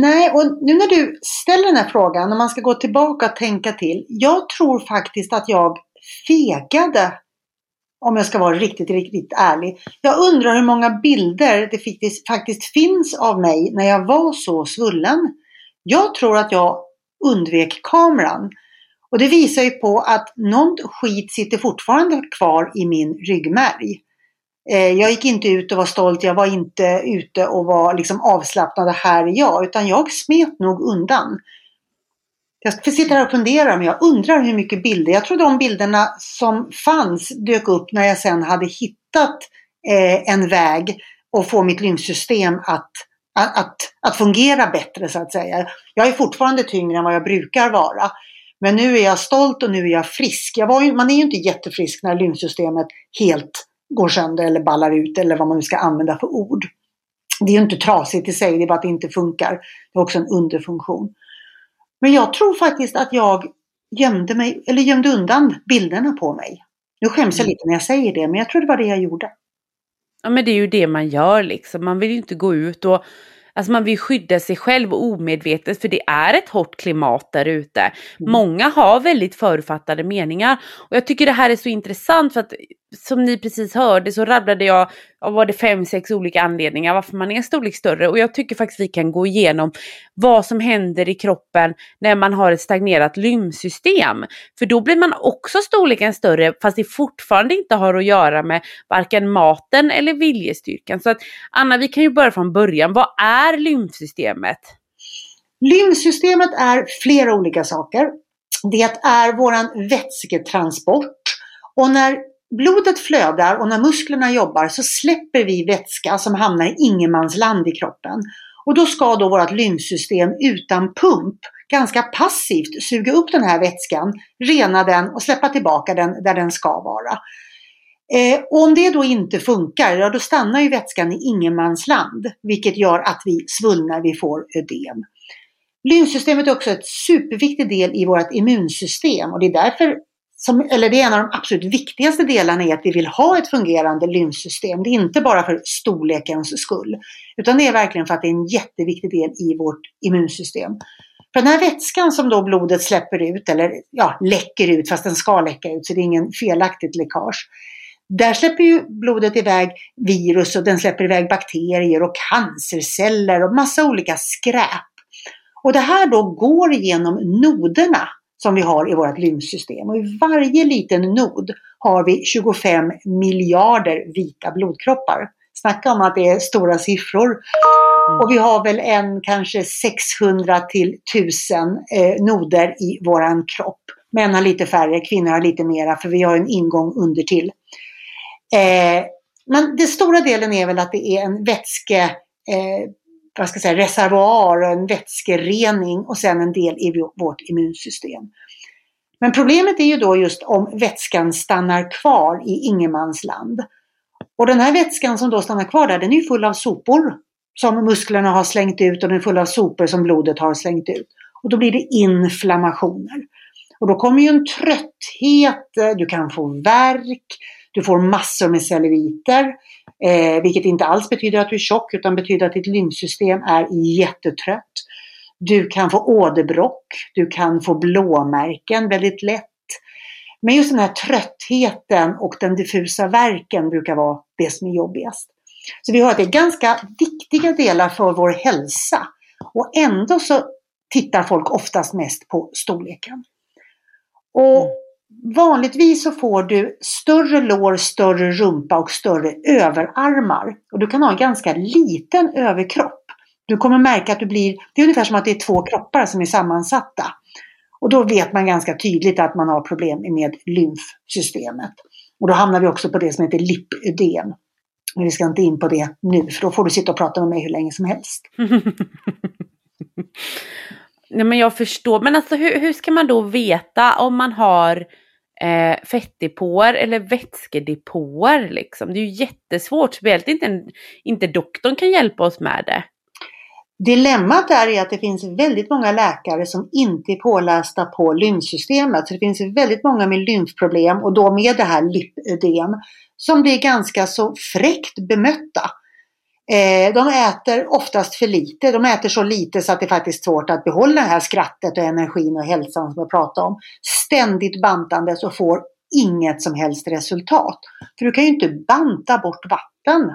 Nej, och nu när du ställer den här frågan, om man ska gå tillbaka och tänka till. Jag tror faktiskt att jag fegade, om jag ska vara riktigt, riktigt ärlig. Jag undrar hur många bilder det faktiskt finns av mig när jag var så svullen. Jag tror att jag undvek kameran. Och det visar ju på att något skit sitter fortfarande kvar i min ryggmärg. Eh, jag gick inte ut och var stolt, jag var inte ute och var liksom avslappnad, här är jag, utan jag smet nog undan. Jag sitter här och funderar, men jag undrar hur mycket bilder, jag tror de bilderna som fanns dök upp när jag sen hade hittat eh, en väg och få mitt lymfsystem att, att, att, att fungera bättre så att säga. Jag är fortfarande tyngre än vad jag brukar vara. Men nu är jag stolt och nu är jag frisk. Jag ju, man är ju inte jättefrisk när lymfsystemet helt går sönder eller ballar ut eller vad man nu ska använda för ord. Det är ju inte trasigt i sig, det är bara att det inte funkar. Det är också en underfunktion. Men jag tror faktiskt att jag gömde, mig, eller gömde undan bilderna på mig. Nu skäms jag mm. lite när jag säger det, men jag tror det var det jag gjorde. Ja men det är ju det man gör liksom. Man vill ju inte gå ut och Alltså man vill skydda sig själv omedvetet för det är ett hårt klimat där ute. Mm. Många har väldigt författade meningar och jag tycker det här är så intressant för att som ni precis hörde så rabblade jag, av var det fem, sex olika anledningar varför man är storlek större och jag tycker faktiskt vi kan gå igenom vad som händer i kroppen när man har ett stagnerat lymfsystem. För då blir man också storleken större fast det fortfarande inte har att göra med varken maten eller viljestyrkan. Så att Anna, vi kan ju börja från början. Vad är lymfsystemet? Lymfsystemet är flera olika saker. Det är våran vätsketransport och när blodet flödar och när musklerna jobbar så släpper vi vätska som hamnar i ingenmansland i kroppen. Och då ska då vårt lymfsystem utan pump ganska passivt suga upp den här vätskan, rena den och släppa tillbaka den där den ska vara. Eh, och om det då inte funkar, ja då stannar ju vätskan i ingenmansland, vilket gör att vi svullnar, vi får ödem. Lymfsystemet är också ett superviktig del i vårt immunsystem och det är därför som, eller det är en av de absolut viktigaste delarna i att vi vill ha ett fungerande lymfsystem. Det är inte bara för storlekens skull, utan det är verkligen för att det är en jätteviktig del i vårt immunsystem. För den här vätskan som då blodet släpper ut, eller ja, läcker ut, fast den ska läcka ut, så det är ingen felaktigt läckage. Där släpper ju blodet iväg virus och den släpper iväg bakterier och cancerceller och massa olika skräp. Och det här då går genom noderna som vi har i vårt lymfsystem. Och i varje liten nod har vi 25 miljarder vita blodkroppar. Snacka om att det är stora siffror. Mm. Och vi har väl en kanske 600 till 1000 eh, noder i våran kropp. Män har lite färre, kvinnor har lite mera för vi har en ingång under till. Eh, men den stora delen är väl att det är en vätske eh, vad ska jag säga, reservoar och en vätskerening och sen en del i vårt immunsystem. Men problemet är ju då just om vätskan stannar kvar i ingenmansland. Och den här vätskan som då stannar kvar där, den är ju full av sopor som musklerna har slängt ut och den är full av sopor som blodet har slängt ut. Och då blir det inflammationer. Och då kommer ju en trötthet, du kan få värk, du får massor med celluliter. Eh, vilket inte alls betyder att du är tjock utan betyder att ditt lymfsystem är jättetrött. Du kan få åderbråck, du kan få blåmärken väldigt lätt. Men just den här tröttheten och den diffusa verken brukar vara det som är jobbigast. Så vi har att det är ganska viktiga delar för vår hälsa. Och ändå så tittar folk oftast mest på storleken. Och mm. Vanligtvis så får du större lår, större rumpa och större överarmar. Och du kan ha en ganska liten överkropp. Du kommer märka att du blir, det är ungefär som att det är två kroppar som är sammansatta. Och då vet man ganska tydligt att man har problem med lymfsystemet. Och då hamnar vi också på det som heter lipödem. Men vi ska inte in på det nu, för då får du sitta och prata med mig hur länge som helst. Nej men jag förstår, men alltså hur, hur ska man då veta om man har eh, fettdepåer eller vätskedepåer liksom? Det är ju jättesvårt, speciellt inte, inte doktorn kan hjälpa oss med det. Dilemmat är att det finns väldigt många läkare som inte är pålästa på lymfsystemet. Så det finns väldigt många med lymfproblem och då med det här lipödem som blir ganska så fräckt bemötta. Eh, de äter oftast för lite. De äter så lite så att det är faktiskt svårt att behålla det här skrattet och energin och hälsan som jag pratade om. Ständigt bantandes och får inget som helst resultat. För du kan ju inte banta bort vatten.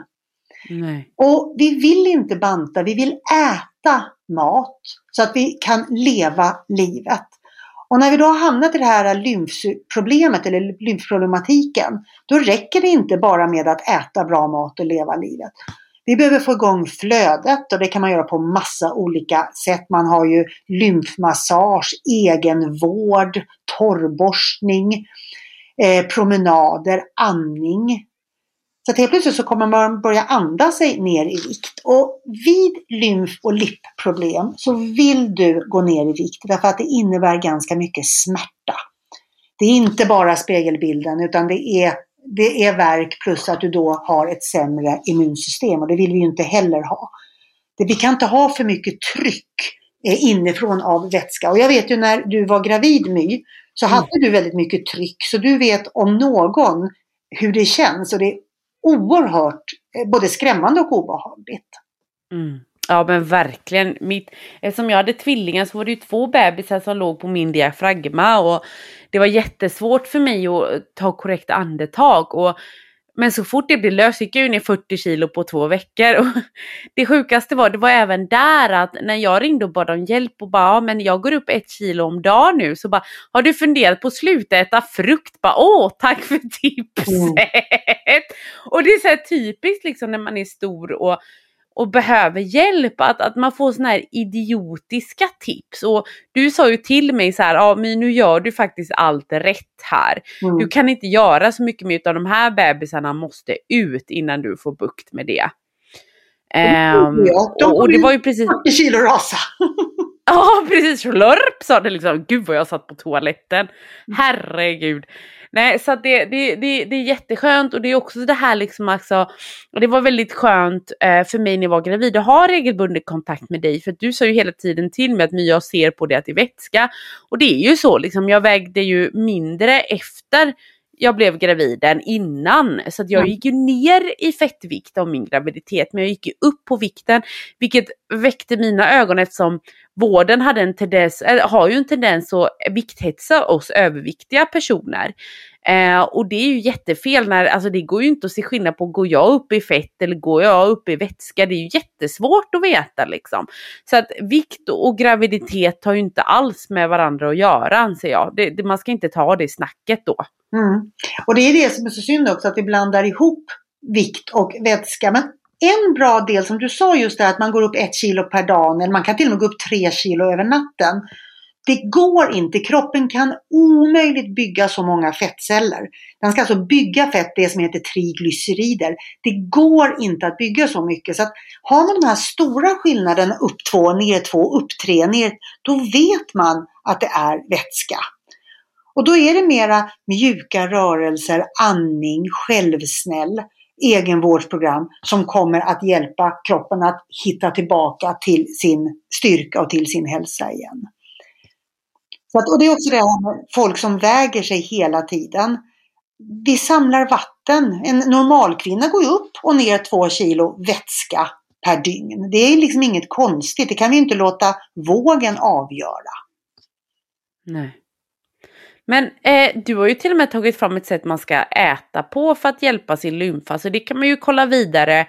Nej. Och vi vill inte banta, vi vill äta mat så att vi kan leva livet. Och när vi då har hamnat i det här lymfproblemet eller lymfproblematiken, då räcker det inte bara med att äta bra mat och leva livet. Vi behöver få igång flödet och det kan man göra på massa olika sätt. Man har ju lymfmassage, egenvård, torrborstning, eh, Så att helt plötsligt så kommer man börja andas sig ner i vikt. Och vid lymf och lippproblem så vill du gå ner i vikt därför att det innebär ganska mycket smärta. Det är inte bara spegelbilden utan det är, det är verk plus att du då har ett sämre immunsystem och det vill vi ju inte heller ha. Det, vi kan inte ha för mycket tryck eh, inifrån av vätska. Och jag vet ju när du var gravid My så hade mm. du väldigt mycket tryck så du vet om någon hur det känns och det är oerhört eh, både skrämmande och obehagligt. Mm. Ja men verkligen. Mitt, eftersom jag hade tvillingar så var det ju två bebisar som låg på min diafragma och det var jättesvårt för mig att ta korrekt andetag. Och, men så fort det blev löst gick jag ner 40 kilo på två veckor. Och det sjukaste var, det var även där att när jag ringde och bad om hjälp och bara, ja, men jag går upp ett kilo om dagen nu. Så bara, har du funderat på att sluta äta frukt? Bara, åh, tack för tipset! Mm. Och det är så här typiskt liksom när man är stor och och behöver hjälp, att, att man får såna här idiotiska tips. Och du sa ju till mig så här, ja men nu gör du faktiskt allt rätt här. Mm. Du kan inte göra så mycket mer utan de här bebisarna måste ut innan du får bukt med det. Um, och, och det var ju precis... 40 kilo rasa. Ja precis, slurp sa det liksom. Gud vad jag satt på toaletten. Mm. Herregud. Nej, så det, det, det, det är jätteskönt och det är också det här liksom alltså, och det var väldigt skönt eh, för mig när jag var gravid att ha regelbunden kontakt med dig för du sa ju hela tiden till mig att jag ser på det att det är vätska. Och det är ju så liksom, jag vägde ju mindre efter jag blev gravid än innan. Så att jag gick ju ner i fettvikt av min graviditet men jag gick ju upp på vikten vilket väckte mina ögon eftersom vården hade en tendens, har ju en tendens att vikthetsa oss överviktiga personer. Eh, och det är ju jättefel när, alltså det går ju inte att se skillnad på, går jag upp i fett eller går jag upp i vätska? Det är ju jättesvårt att veta liksom. Så att vikt och graviditet har ju inte alls med varandra att göra anser jag. Det, det, man ska inte ta det snacket då. Mm. Och det är det som är så synd också, att vi blandar ihop vikt och vätska. Men en bra del som du sa just det att man går upp ett kilo per dag, eller man kan till och med gå upp tre kilo över natten. Det går inte, kroppen kan omöjligt bygga så många fettceller. Den ska alltså bygga fett, det som heter triglycerider. Det går inte att bygga så mycket. Så att har man de här stora skillnaderna upp två, ner två, upp tre, ner, då vet man att det är vätska. Och då är det mera mjuka rörelser, andning, självsnäll, egenvårdsprogram som kommer att hjälpa kroppen att hitta tillbaka till sin styrka och till sin hälsa igen. Så att, och det är också det här med folk som väger sig hela tiden. Vi samlar vatten. En normalkvinna går ju upp och ner två kilo vätska per dygn. Det är liksom inget konstigt. Det kan vi inte låta vågen avgöra. Nej. Men eh, du har ju till och med tagit fram ett sätt man ska äta på för att hjälpa sin lymfa. Så det kan man ju kolla vidare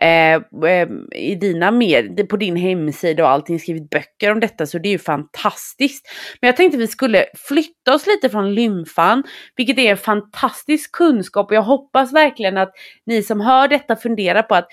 eh, eh, i dina med, på din hemsida och allting, skrivit böcker om detta så det är ju fantastiskt. Men jag tänkte vi skulle flytta oss lite från lymfan, vilket är en fantastisk kunskap och jag hoppas verkligen att ni som hör detta funderar på att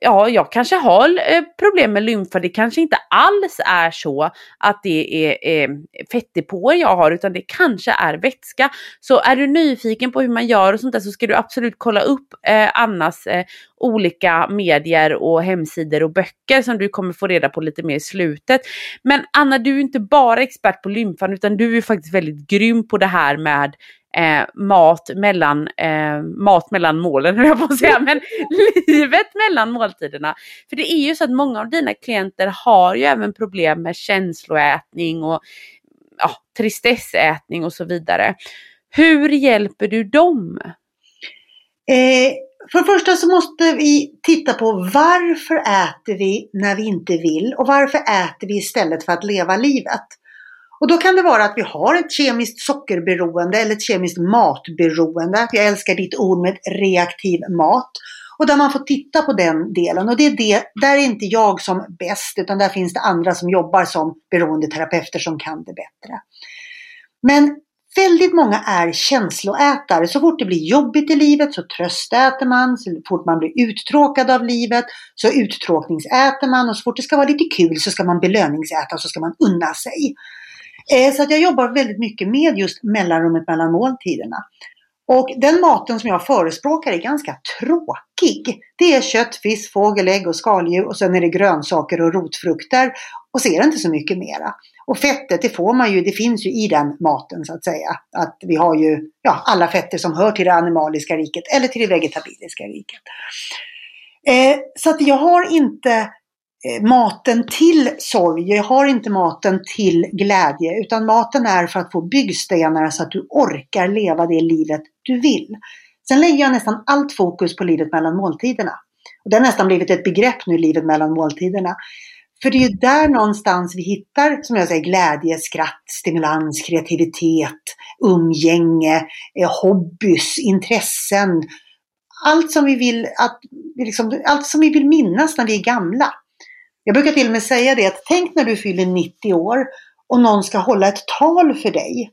ja, jag kanske har eh, problem med lymfa. Det kanske inte alls är så att det är eh, fettdepåer jag har, utan det kanske är vätska. Så är du nyfiken på hur man gör och sånt där så ska du absolut kolla upp eh, Annas eh, olika medier och hemsidor och böcker som du kommer få reda på lite mer i slutet. Men Anna, du är inte bara expert på lymfan utan du är faktiskt väldigt grym på det här med eh, mat, mellan, eh, mat mellan målen, höll jag på att säga, men livet mellan måltiderna. För det är ju så att många av dina klienter har ju även problem med känsloätning och ja, tristessätning och så vidare. Hur hjälper du dem? Eh, för det första så måste vi titta på varför äter vi när vi inte vill och varför äter vi istället för att leva livet. Och då kan det vara att vi har ett kemiskt sockerberoende eller ett kemiskt matberoende. Jag älskar ditt ord med reaktiv mat. Och där man får titta på den delen. Och det är det, där är inte jag som bäst, utan där finns det andra som jobbar som beroendeterapeuter som kan det bättre. Men väldigt många är känsloätare. Så fort det blir jobbigt i livet så tröstäter man. Så fort man blir uttråkad av livet så uttråkningsäter man. Och så fort det ska vara lite kul så ska man belöningsäta och så ska man unna sig. Eh, så att jag jobbar väldigt mycket med just mellanrummet mellan måltiderna. Och den maten som jag förespråkar är ganska tråkig. Det är kött, fisk, fågel, ägg och skaldjur och sen är det grönsaker och rotfrukter. Och så är det inte så mycket mera. Och fettet det får man ju, det finns ju i den maten så att säga. Att vi har ju ja, alla fetter som hör till det animaliska riket eller till det vegetabiliska riket. Eh, så att jag har inte Eh, maten till sorg, jag har inte maten till glädje, utan maten är för att få byggstenar så att du orkar leva det livet du vill. Sen lägger jag nästan allt fokus på livet mellan måltiderna. Och det har nästan blivit ett begrepp nu, livet mellan måltiderna. För det är ju där någonstans vi hittar, som jag säger, glädje, skratt, stimulans, kreativitet, umgänge, eh, hobbys, intressen. Allt som vi vill att, liksom, allt som vi vill minnas när vi är gamla. Jag brukar till och med säga det att tänk när du fyller 90 år och någon ska hålla ett tal för dig.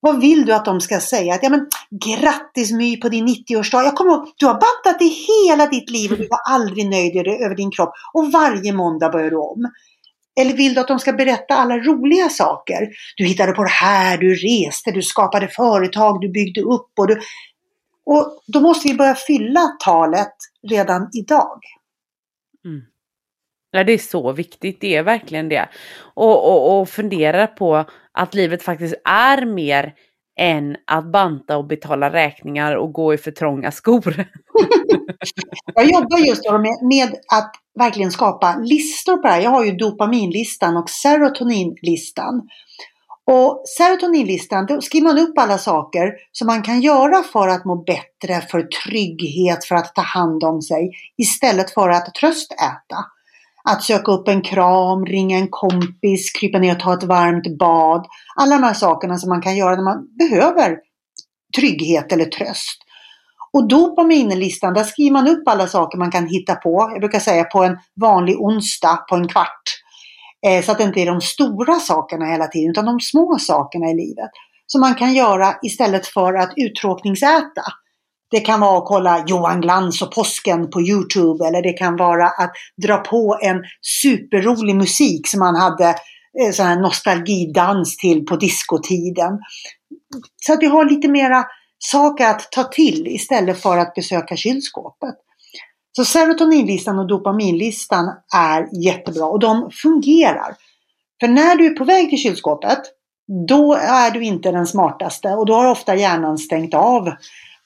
Vad vill du att de ska säga? Att, ja, men, grattis My på din 90-årsdag. Jag kommer ihåg, du har bantat i hela ditt liv och du var aldrig nöjd över din kropp. Och varje måndag börjar du om. Eller vill du att de ska berätta alla roliga saker? Du hittade på det här, du reste, du skapade företag, du byggde upp och du... Och då måste vi börja fylla talet redan idag. Mm. Ja, det är så viktigt, det är verkligen det. Och, och, och fundera på att livet faktiskt är mer än att banta och betala räkningar och gå i för trånga skor. jag jobbar just med, med att verkligen skapa listor på det här. Jag har ju dopaminlistan och serotoninlistan. Och serotoninlistan, då skriver man upp alla saker som man kan göra för att må bättre, för trygghet, för att ta hand om sig istället för att tröstäta. Att söka upp en kram, ringa en kompis, krypa ner och ta ett varmt bad. Alla de här sakerna som man kan göra när man behöver trygghet eller tröst. Och dopaminlistan, där skriver man upp alla saker man kan hitta på. Jag brukar säga på en vanlig onsdag på en kvart. Eh, så att det inte är de stora sakerna hela tiden, utan de små sakerna i livet. Som man kan göra istället för att uttråkningsäta. Det kan vara att kolla Johan Glans och påsken på Youtube eller det kan vara att dra på en superrolig musik som man hade eh, sån här nostalgidans till på diskotiden. Så att vi har lite mera saker att ta till istället för att besöka kylskåpet. Så serotoninlistan och dopaminlistan är jättebra och de fungerar. För när du är på väg till kylskåpet, då är du inte den smartaste och då har ofta hjärnan stängt av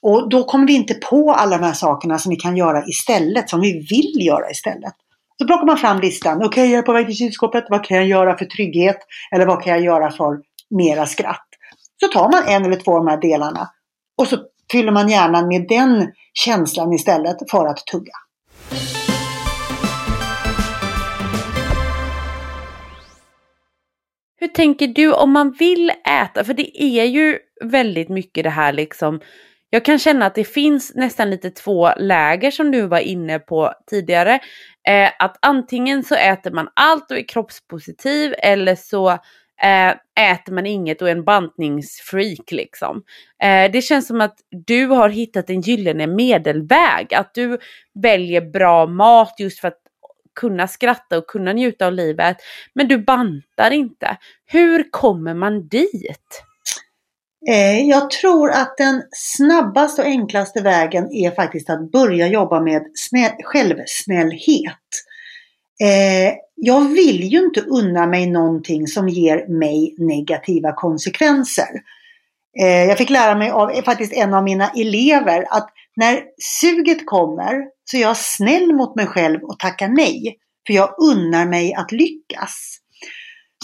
och då kommer vi inte på alla de här sakerna som vi kan göra istället, som vi vill göra istället. Så plockar man fram listan. Okej, okay, jag är på väg till kylskåpet. Vad kan jag göra för trygghet? Eller vad kan jag göra för mera skratt? Så tar man en eller två av de här delarna och så fyller man hjärnan med den känslan istället för att tugga. Hur tänker du om man vill äta? För det är ju väldigt mycket det här liksom jag kan känna att det finns nästan lite två läger som du var inne på tidigare. Eh, att antingen så äter man allt och är kroppspositiv eller så eh, äter man inget och är en bantningsfreak liksom. Eh, det känns som att du har hittat en gyllene medelväg. Att du väljer bra mat just för att kunna skratta och kunna njuta av livet. Men du bantar inte. Hur kommer man dit? Eh, jag tror att den snabbaste och enklaste vägen är faktiskt att börja jobba med självsnällhet. Eh, jag vill ju inte unna mig någonting som ger mig negativa konsekvenser. Eh, jag fick lära mig av faktiskt en av mina elever att när suget kommer så är jag snäll mot mig själv och tackar nej. För jag unnar mig att lyckas.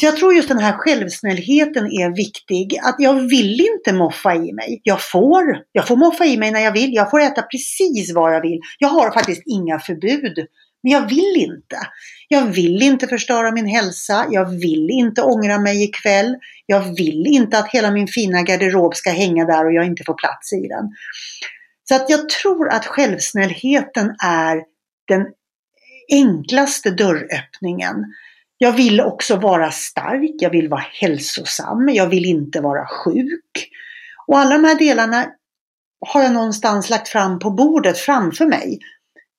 Så jag tror just den här självsnällheten är viktig. Att jag vill inte moffa i mig. Jag får. Jag får moffa i mig när jag vill. Jag får äta precis vad jag vill. Jag har faktiskt inga förbud. Men jag vill inte. Jag vill inte förstöra min hälsa. Jag vill inte ångra mig ikväll. Jag vill inte att hela min fina garderob ska hänga där och jag inte får plats i den. Så att jag tror att självsnällheten är den enklaste dörröppningen. Jag vill också vara stark, jag vill vara hälsosam, jag vill inte vara sjuk. Och alla de här delarna har jag någonstans lagt fram på bordet framför mig.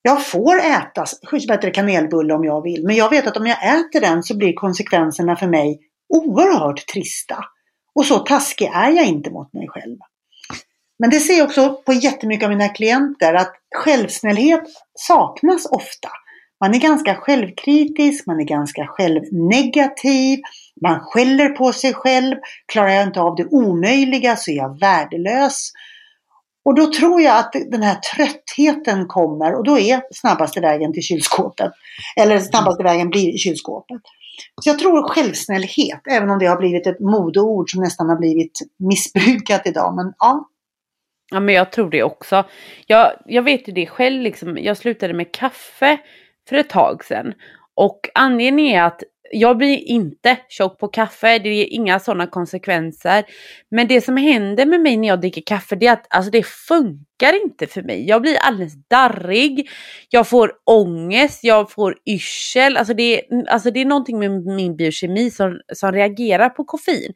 Jag får äta bättre kanelbulle om jag vill, men jag vet att om jag äter den så blir konsekvenserna för mig oerhört trista. Och så taskig är jag inte mot mig själv. Men det ser jag också på jättemycket av mina klienter att självsnällhet saknas ofta. Man är ganska självkritisk, man är ganska självnegativ, man skäller på sig själv. Klarar jag inte av det omöjliga så är jag värdelös. Och då tror jag att den här tröttheten kommer och då är snabbaste vägen till kylskåpet. Eller snabbaste vägen blir kylskåpet. Så jag tror självsnällhet, även om det har blivit ett modeord som nästan har blivit missbrukat idag. Men ja, Ja men jag tror det också. Jag, jag vet ju det själv liksom, jag slutade med kaffe för ett tag sedan. Och anledningen är att jag blir inte tjock på kaffe, det ger inga sådana konsekvenser. Men det som händer med mig när jag dricker kaffe det är att alltså, det funkar inte för mig. Jag blir alldeles darrig, jag får ångest, jag får yrsel. Alltså det, alltså det är någonting med min biokemi som, som reagerar på koffein.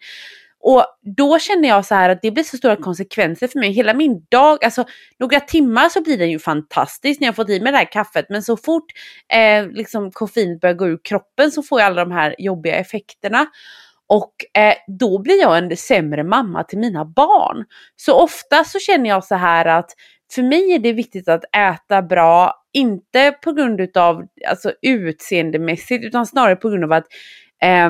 Och då känner jag så här att det blir så stora konsekvenser för mig. Hela min dag, alltså några timmar så blir den ju fantastisk när jag fått i mig det här kaffet. Men så fort eh, liksom koffein börjar gå ur kroppen så får jag alla de här jobbiga effekterna. Och eh, då blir jag en sämre mamma till mina barn. Så ofta så känner jag så här att för mig är det viktigt att äta bra, inte på grund av alltså, utseendemässigt utan snarare på grund av att eh,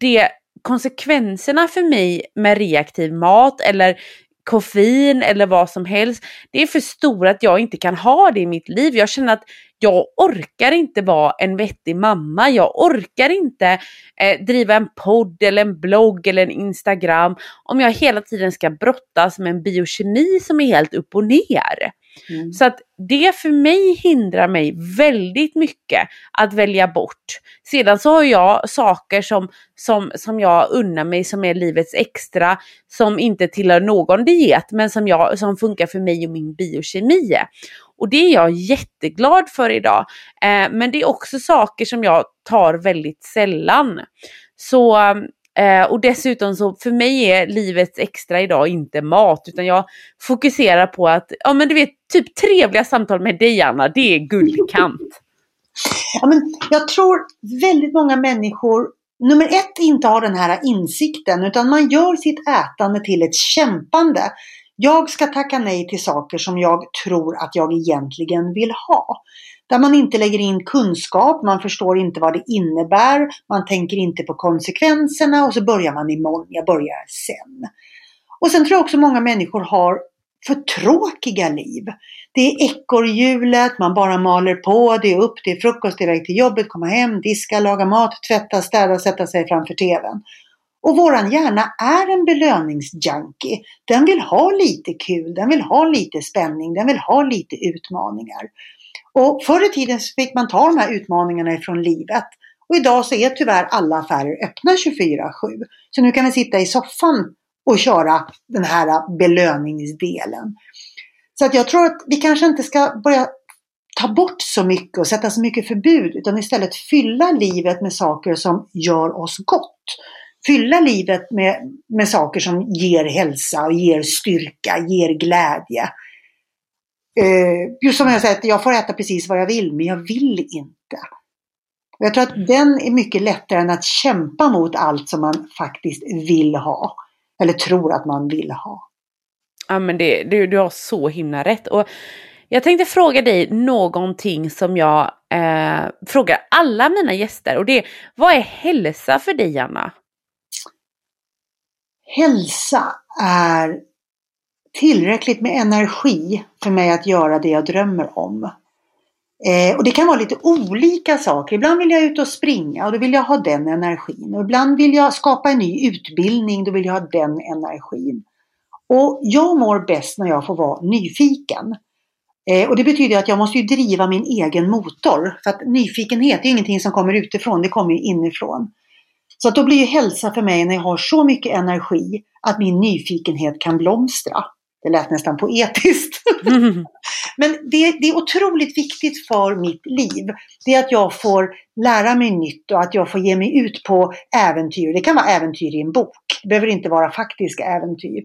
det konsekvenserna för mig med reaktiv mat eller koffein eller vad som helst. Det är för stora att jag inte kan ha det i mitt liv. Jag känner att jag orkar inte vara en vettig mamma. Jag orkar inte eh, driva en podd eller en blogg eller en Instagram om jag hela tiden ska brottas med en biokemi som är helt upp och ner. Mm. Så att det för mig hindrar mig väldigt mycket att välja bort. Sedan så har jag saker som, som, som jag unnar mig som är livets extra, som inte tillhör någon diet, men som, jag, som funkar för mig och min biokemi. Och det är jag jätteglad för idag. Eh, men det är också saker som jag tar väldigt sällan. Så Eh, och dessutom så för mig är livets extra idag inte mat utan jag fokuserar på att, ja men du vet, typ trevliga samtal med dig Anna, det är guldkant. ja, men jag tror väldigt många människor, nummer ett, inte har den här insikten utan man gör sitt ätande till ett kämpande. Jag ska tacka nej till saker som jag tror att jag egentligen vill ha. Där man inte lägger in kunskap, man förstår inte vad det innebär, man tänker inte på konsekvenserna och så börjar man imorgon, jag börjar sen. Och sen tror jag också många människor har för tråkiga liv. Det är ekorrhjulet, man bara maler på, det är upp, det är frukost, det är väg till jobbet, komma hem, diska, laga mat, tvätta, städa, sätta sig framför TVn. Och våran hjärna är en belöningsjunkie. Den vill ha lite kul, den vill ha lite spänning, den vill ha lite utmaningar. Och förr i tiden fick man ta de här utmaningarna ifrån livet. Och idag så är tyvärr alla affärer öppna 24-7. Så nu kan vi sitta i soffan och köra den här belöningsdelen. Så att jag tror att vi kanske inte ska börja ta bort så mycket och sätta så mycket förbud utan istället fylla livet med saker som gör oss gott. Fylla livet med, med saker som ger hälsa och ger styrka, ger glädje. Eh, just som jag säger, jag får äta precis vad jag vill, men jag vill inte. Och jag tror att den är mycket lättare än att kämpa mot allt som man faktiskt vill ha. Eller tror att man vill ha. Ja men det, du, du har så himla rätt. Och jag tänkte fråga dig någonting som jag eh, frågar alla mina gäster. Och det är, vad är hälsa för dig Anna? Hälsa är tillräckligt med energi för mig att göra det jag drömmer om. Eh, och det kan vara lite olika saker. Ibland vill jag ut och springa och då vill jag ha den energin. Och ibland vill jag skapa en ny utbildning, då vill jag ha den energin. Och jag mår bäst när jag får vara nyfiken. Eh, och det betyder att jag måste ju driva min egen motor. För att nyfikenhet är ingenting som kommer utifrån, det kommer inifrån. Så att då blir ju hälsa för mig när jag har så mycket energi att min nyfikenhet kan blomstra. Det lät nästan poetiskt. Mm. Men det, det, är otroligt viktigt för mitt liv. Det är att jag får lära mig nytt och att jag får ge mig ut på äventyr. Det kan vara äventyr i en bok. Det behöver inte vara faktiska äventyr.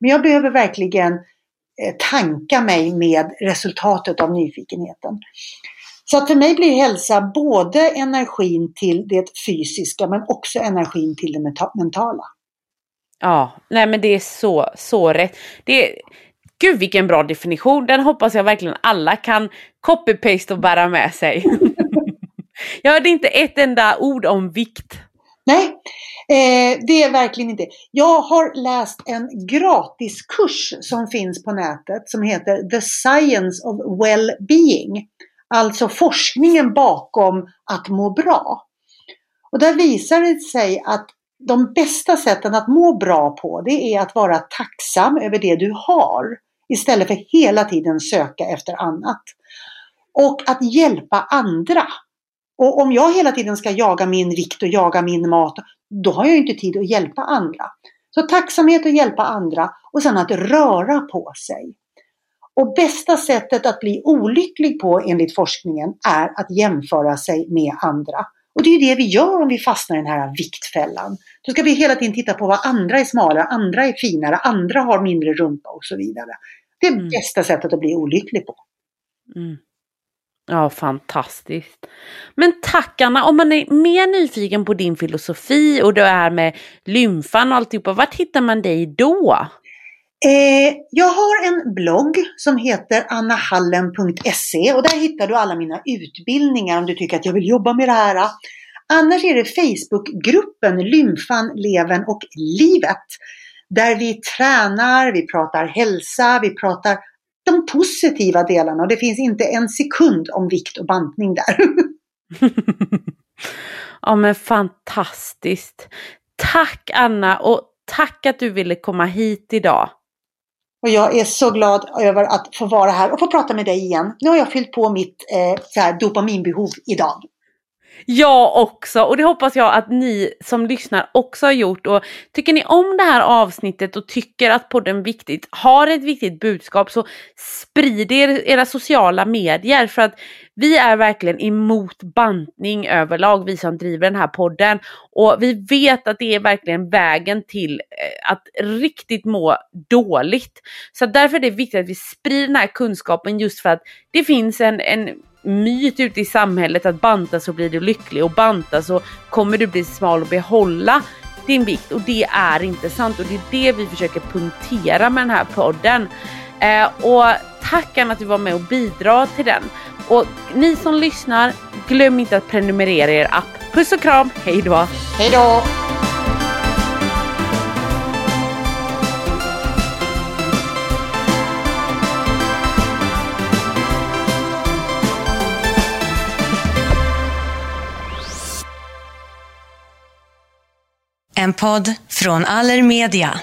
Men jag behöver verkligen eh, tanka mig med resultatet av nyfikenheten. Så att för mig blir hälsa både energin till det fysiska men också energin till det mentala. Ja, nej men det är så, så rätt. Det, Gud vilken bra definition, den hoppas jag verkligen alla kan copy-paste och bära med sig. jag hörde inte ett enda ord om vikt. Nej, eh, det är verkligen inte. Jag har läst en gratiskurs som finns på nätet som heter The Science of Well-being. Alltså forskningen bakom att må bra. Och där visar det sig att de bästa sätten att må bra på det är att vara tacksam över det du har istället för hela tiden söka efter annat. Och att hjälpa andra. Och om jag hela tiden ska jaga min vikt och jaga min mat, då har jag inte tid att hjälpa andra. Så tacksamhet att hjälpa andra och sen att röra på sig. Och bästa sättet att bli olycklig på enligt forskningen är att jämföra sig med andra. Och det är det vi gör om vi fastnar i den här viktfällan. Då ska vi hela tiden titta på vad andra är smalare, andra är finare, andra har mindre rumpa och så vidare. Det är mm. bästa sättet att bli olycklig på. Mm. Ja, fantastiskt. Men tack Anna, om man är mer nyfiken på din filosofi och det här med lymfan och alltihopa, vart hittar man dig då? Eh, jag har en blogg som heter annahallen.se och där hittar du alla mina utbildningar om du tycker att jag vill jobba med det här. Annars är det Facebookgruppen Lymfan, Leven och Livet. Där vi tränar, vi pratar hälsa, vi pratar de positiva delarna och det finns inte en sekund om vikt och bantning där. ja men fantastiskt. Tack Anna och tack att du ville komma hit idag. Och jag är så glad över att få vara här och få prata med dig igen. Nu har jag fyllt på mitt eh, så här, dopaminbehov idag. Jag också och det hoppas jag att ni som lyssnar också har gjort. Och tycker ni om det här avsnittet och tycker att podden viktigt, har ett viktigt budskap så sprid er era sociala medier för att vi är verkligen emot bantning överlag, vi som driver den här podden. Och vi vet att det är verkligen vägen till eh, att riktigt må dåligt. Så därför är det viktigt att vi sprider den här kunskapen just för att det finns en, en myt ute i samhället att banta så blir du lycklig och banta så kommer du bli smal och behålla din vikt och det är inte sant och det är det vi försöker punktera med den här podden. Eh, och tack Anna att du var med och bidrog till den. Och ni som lyssnar, glöm inte att prenumerera i er app. Puss och kram, hej då! Hej då! En podd från Allermedia.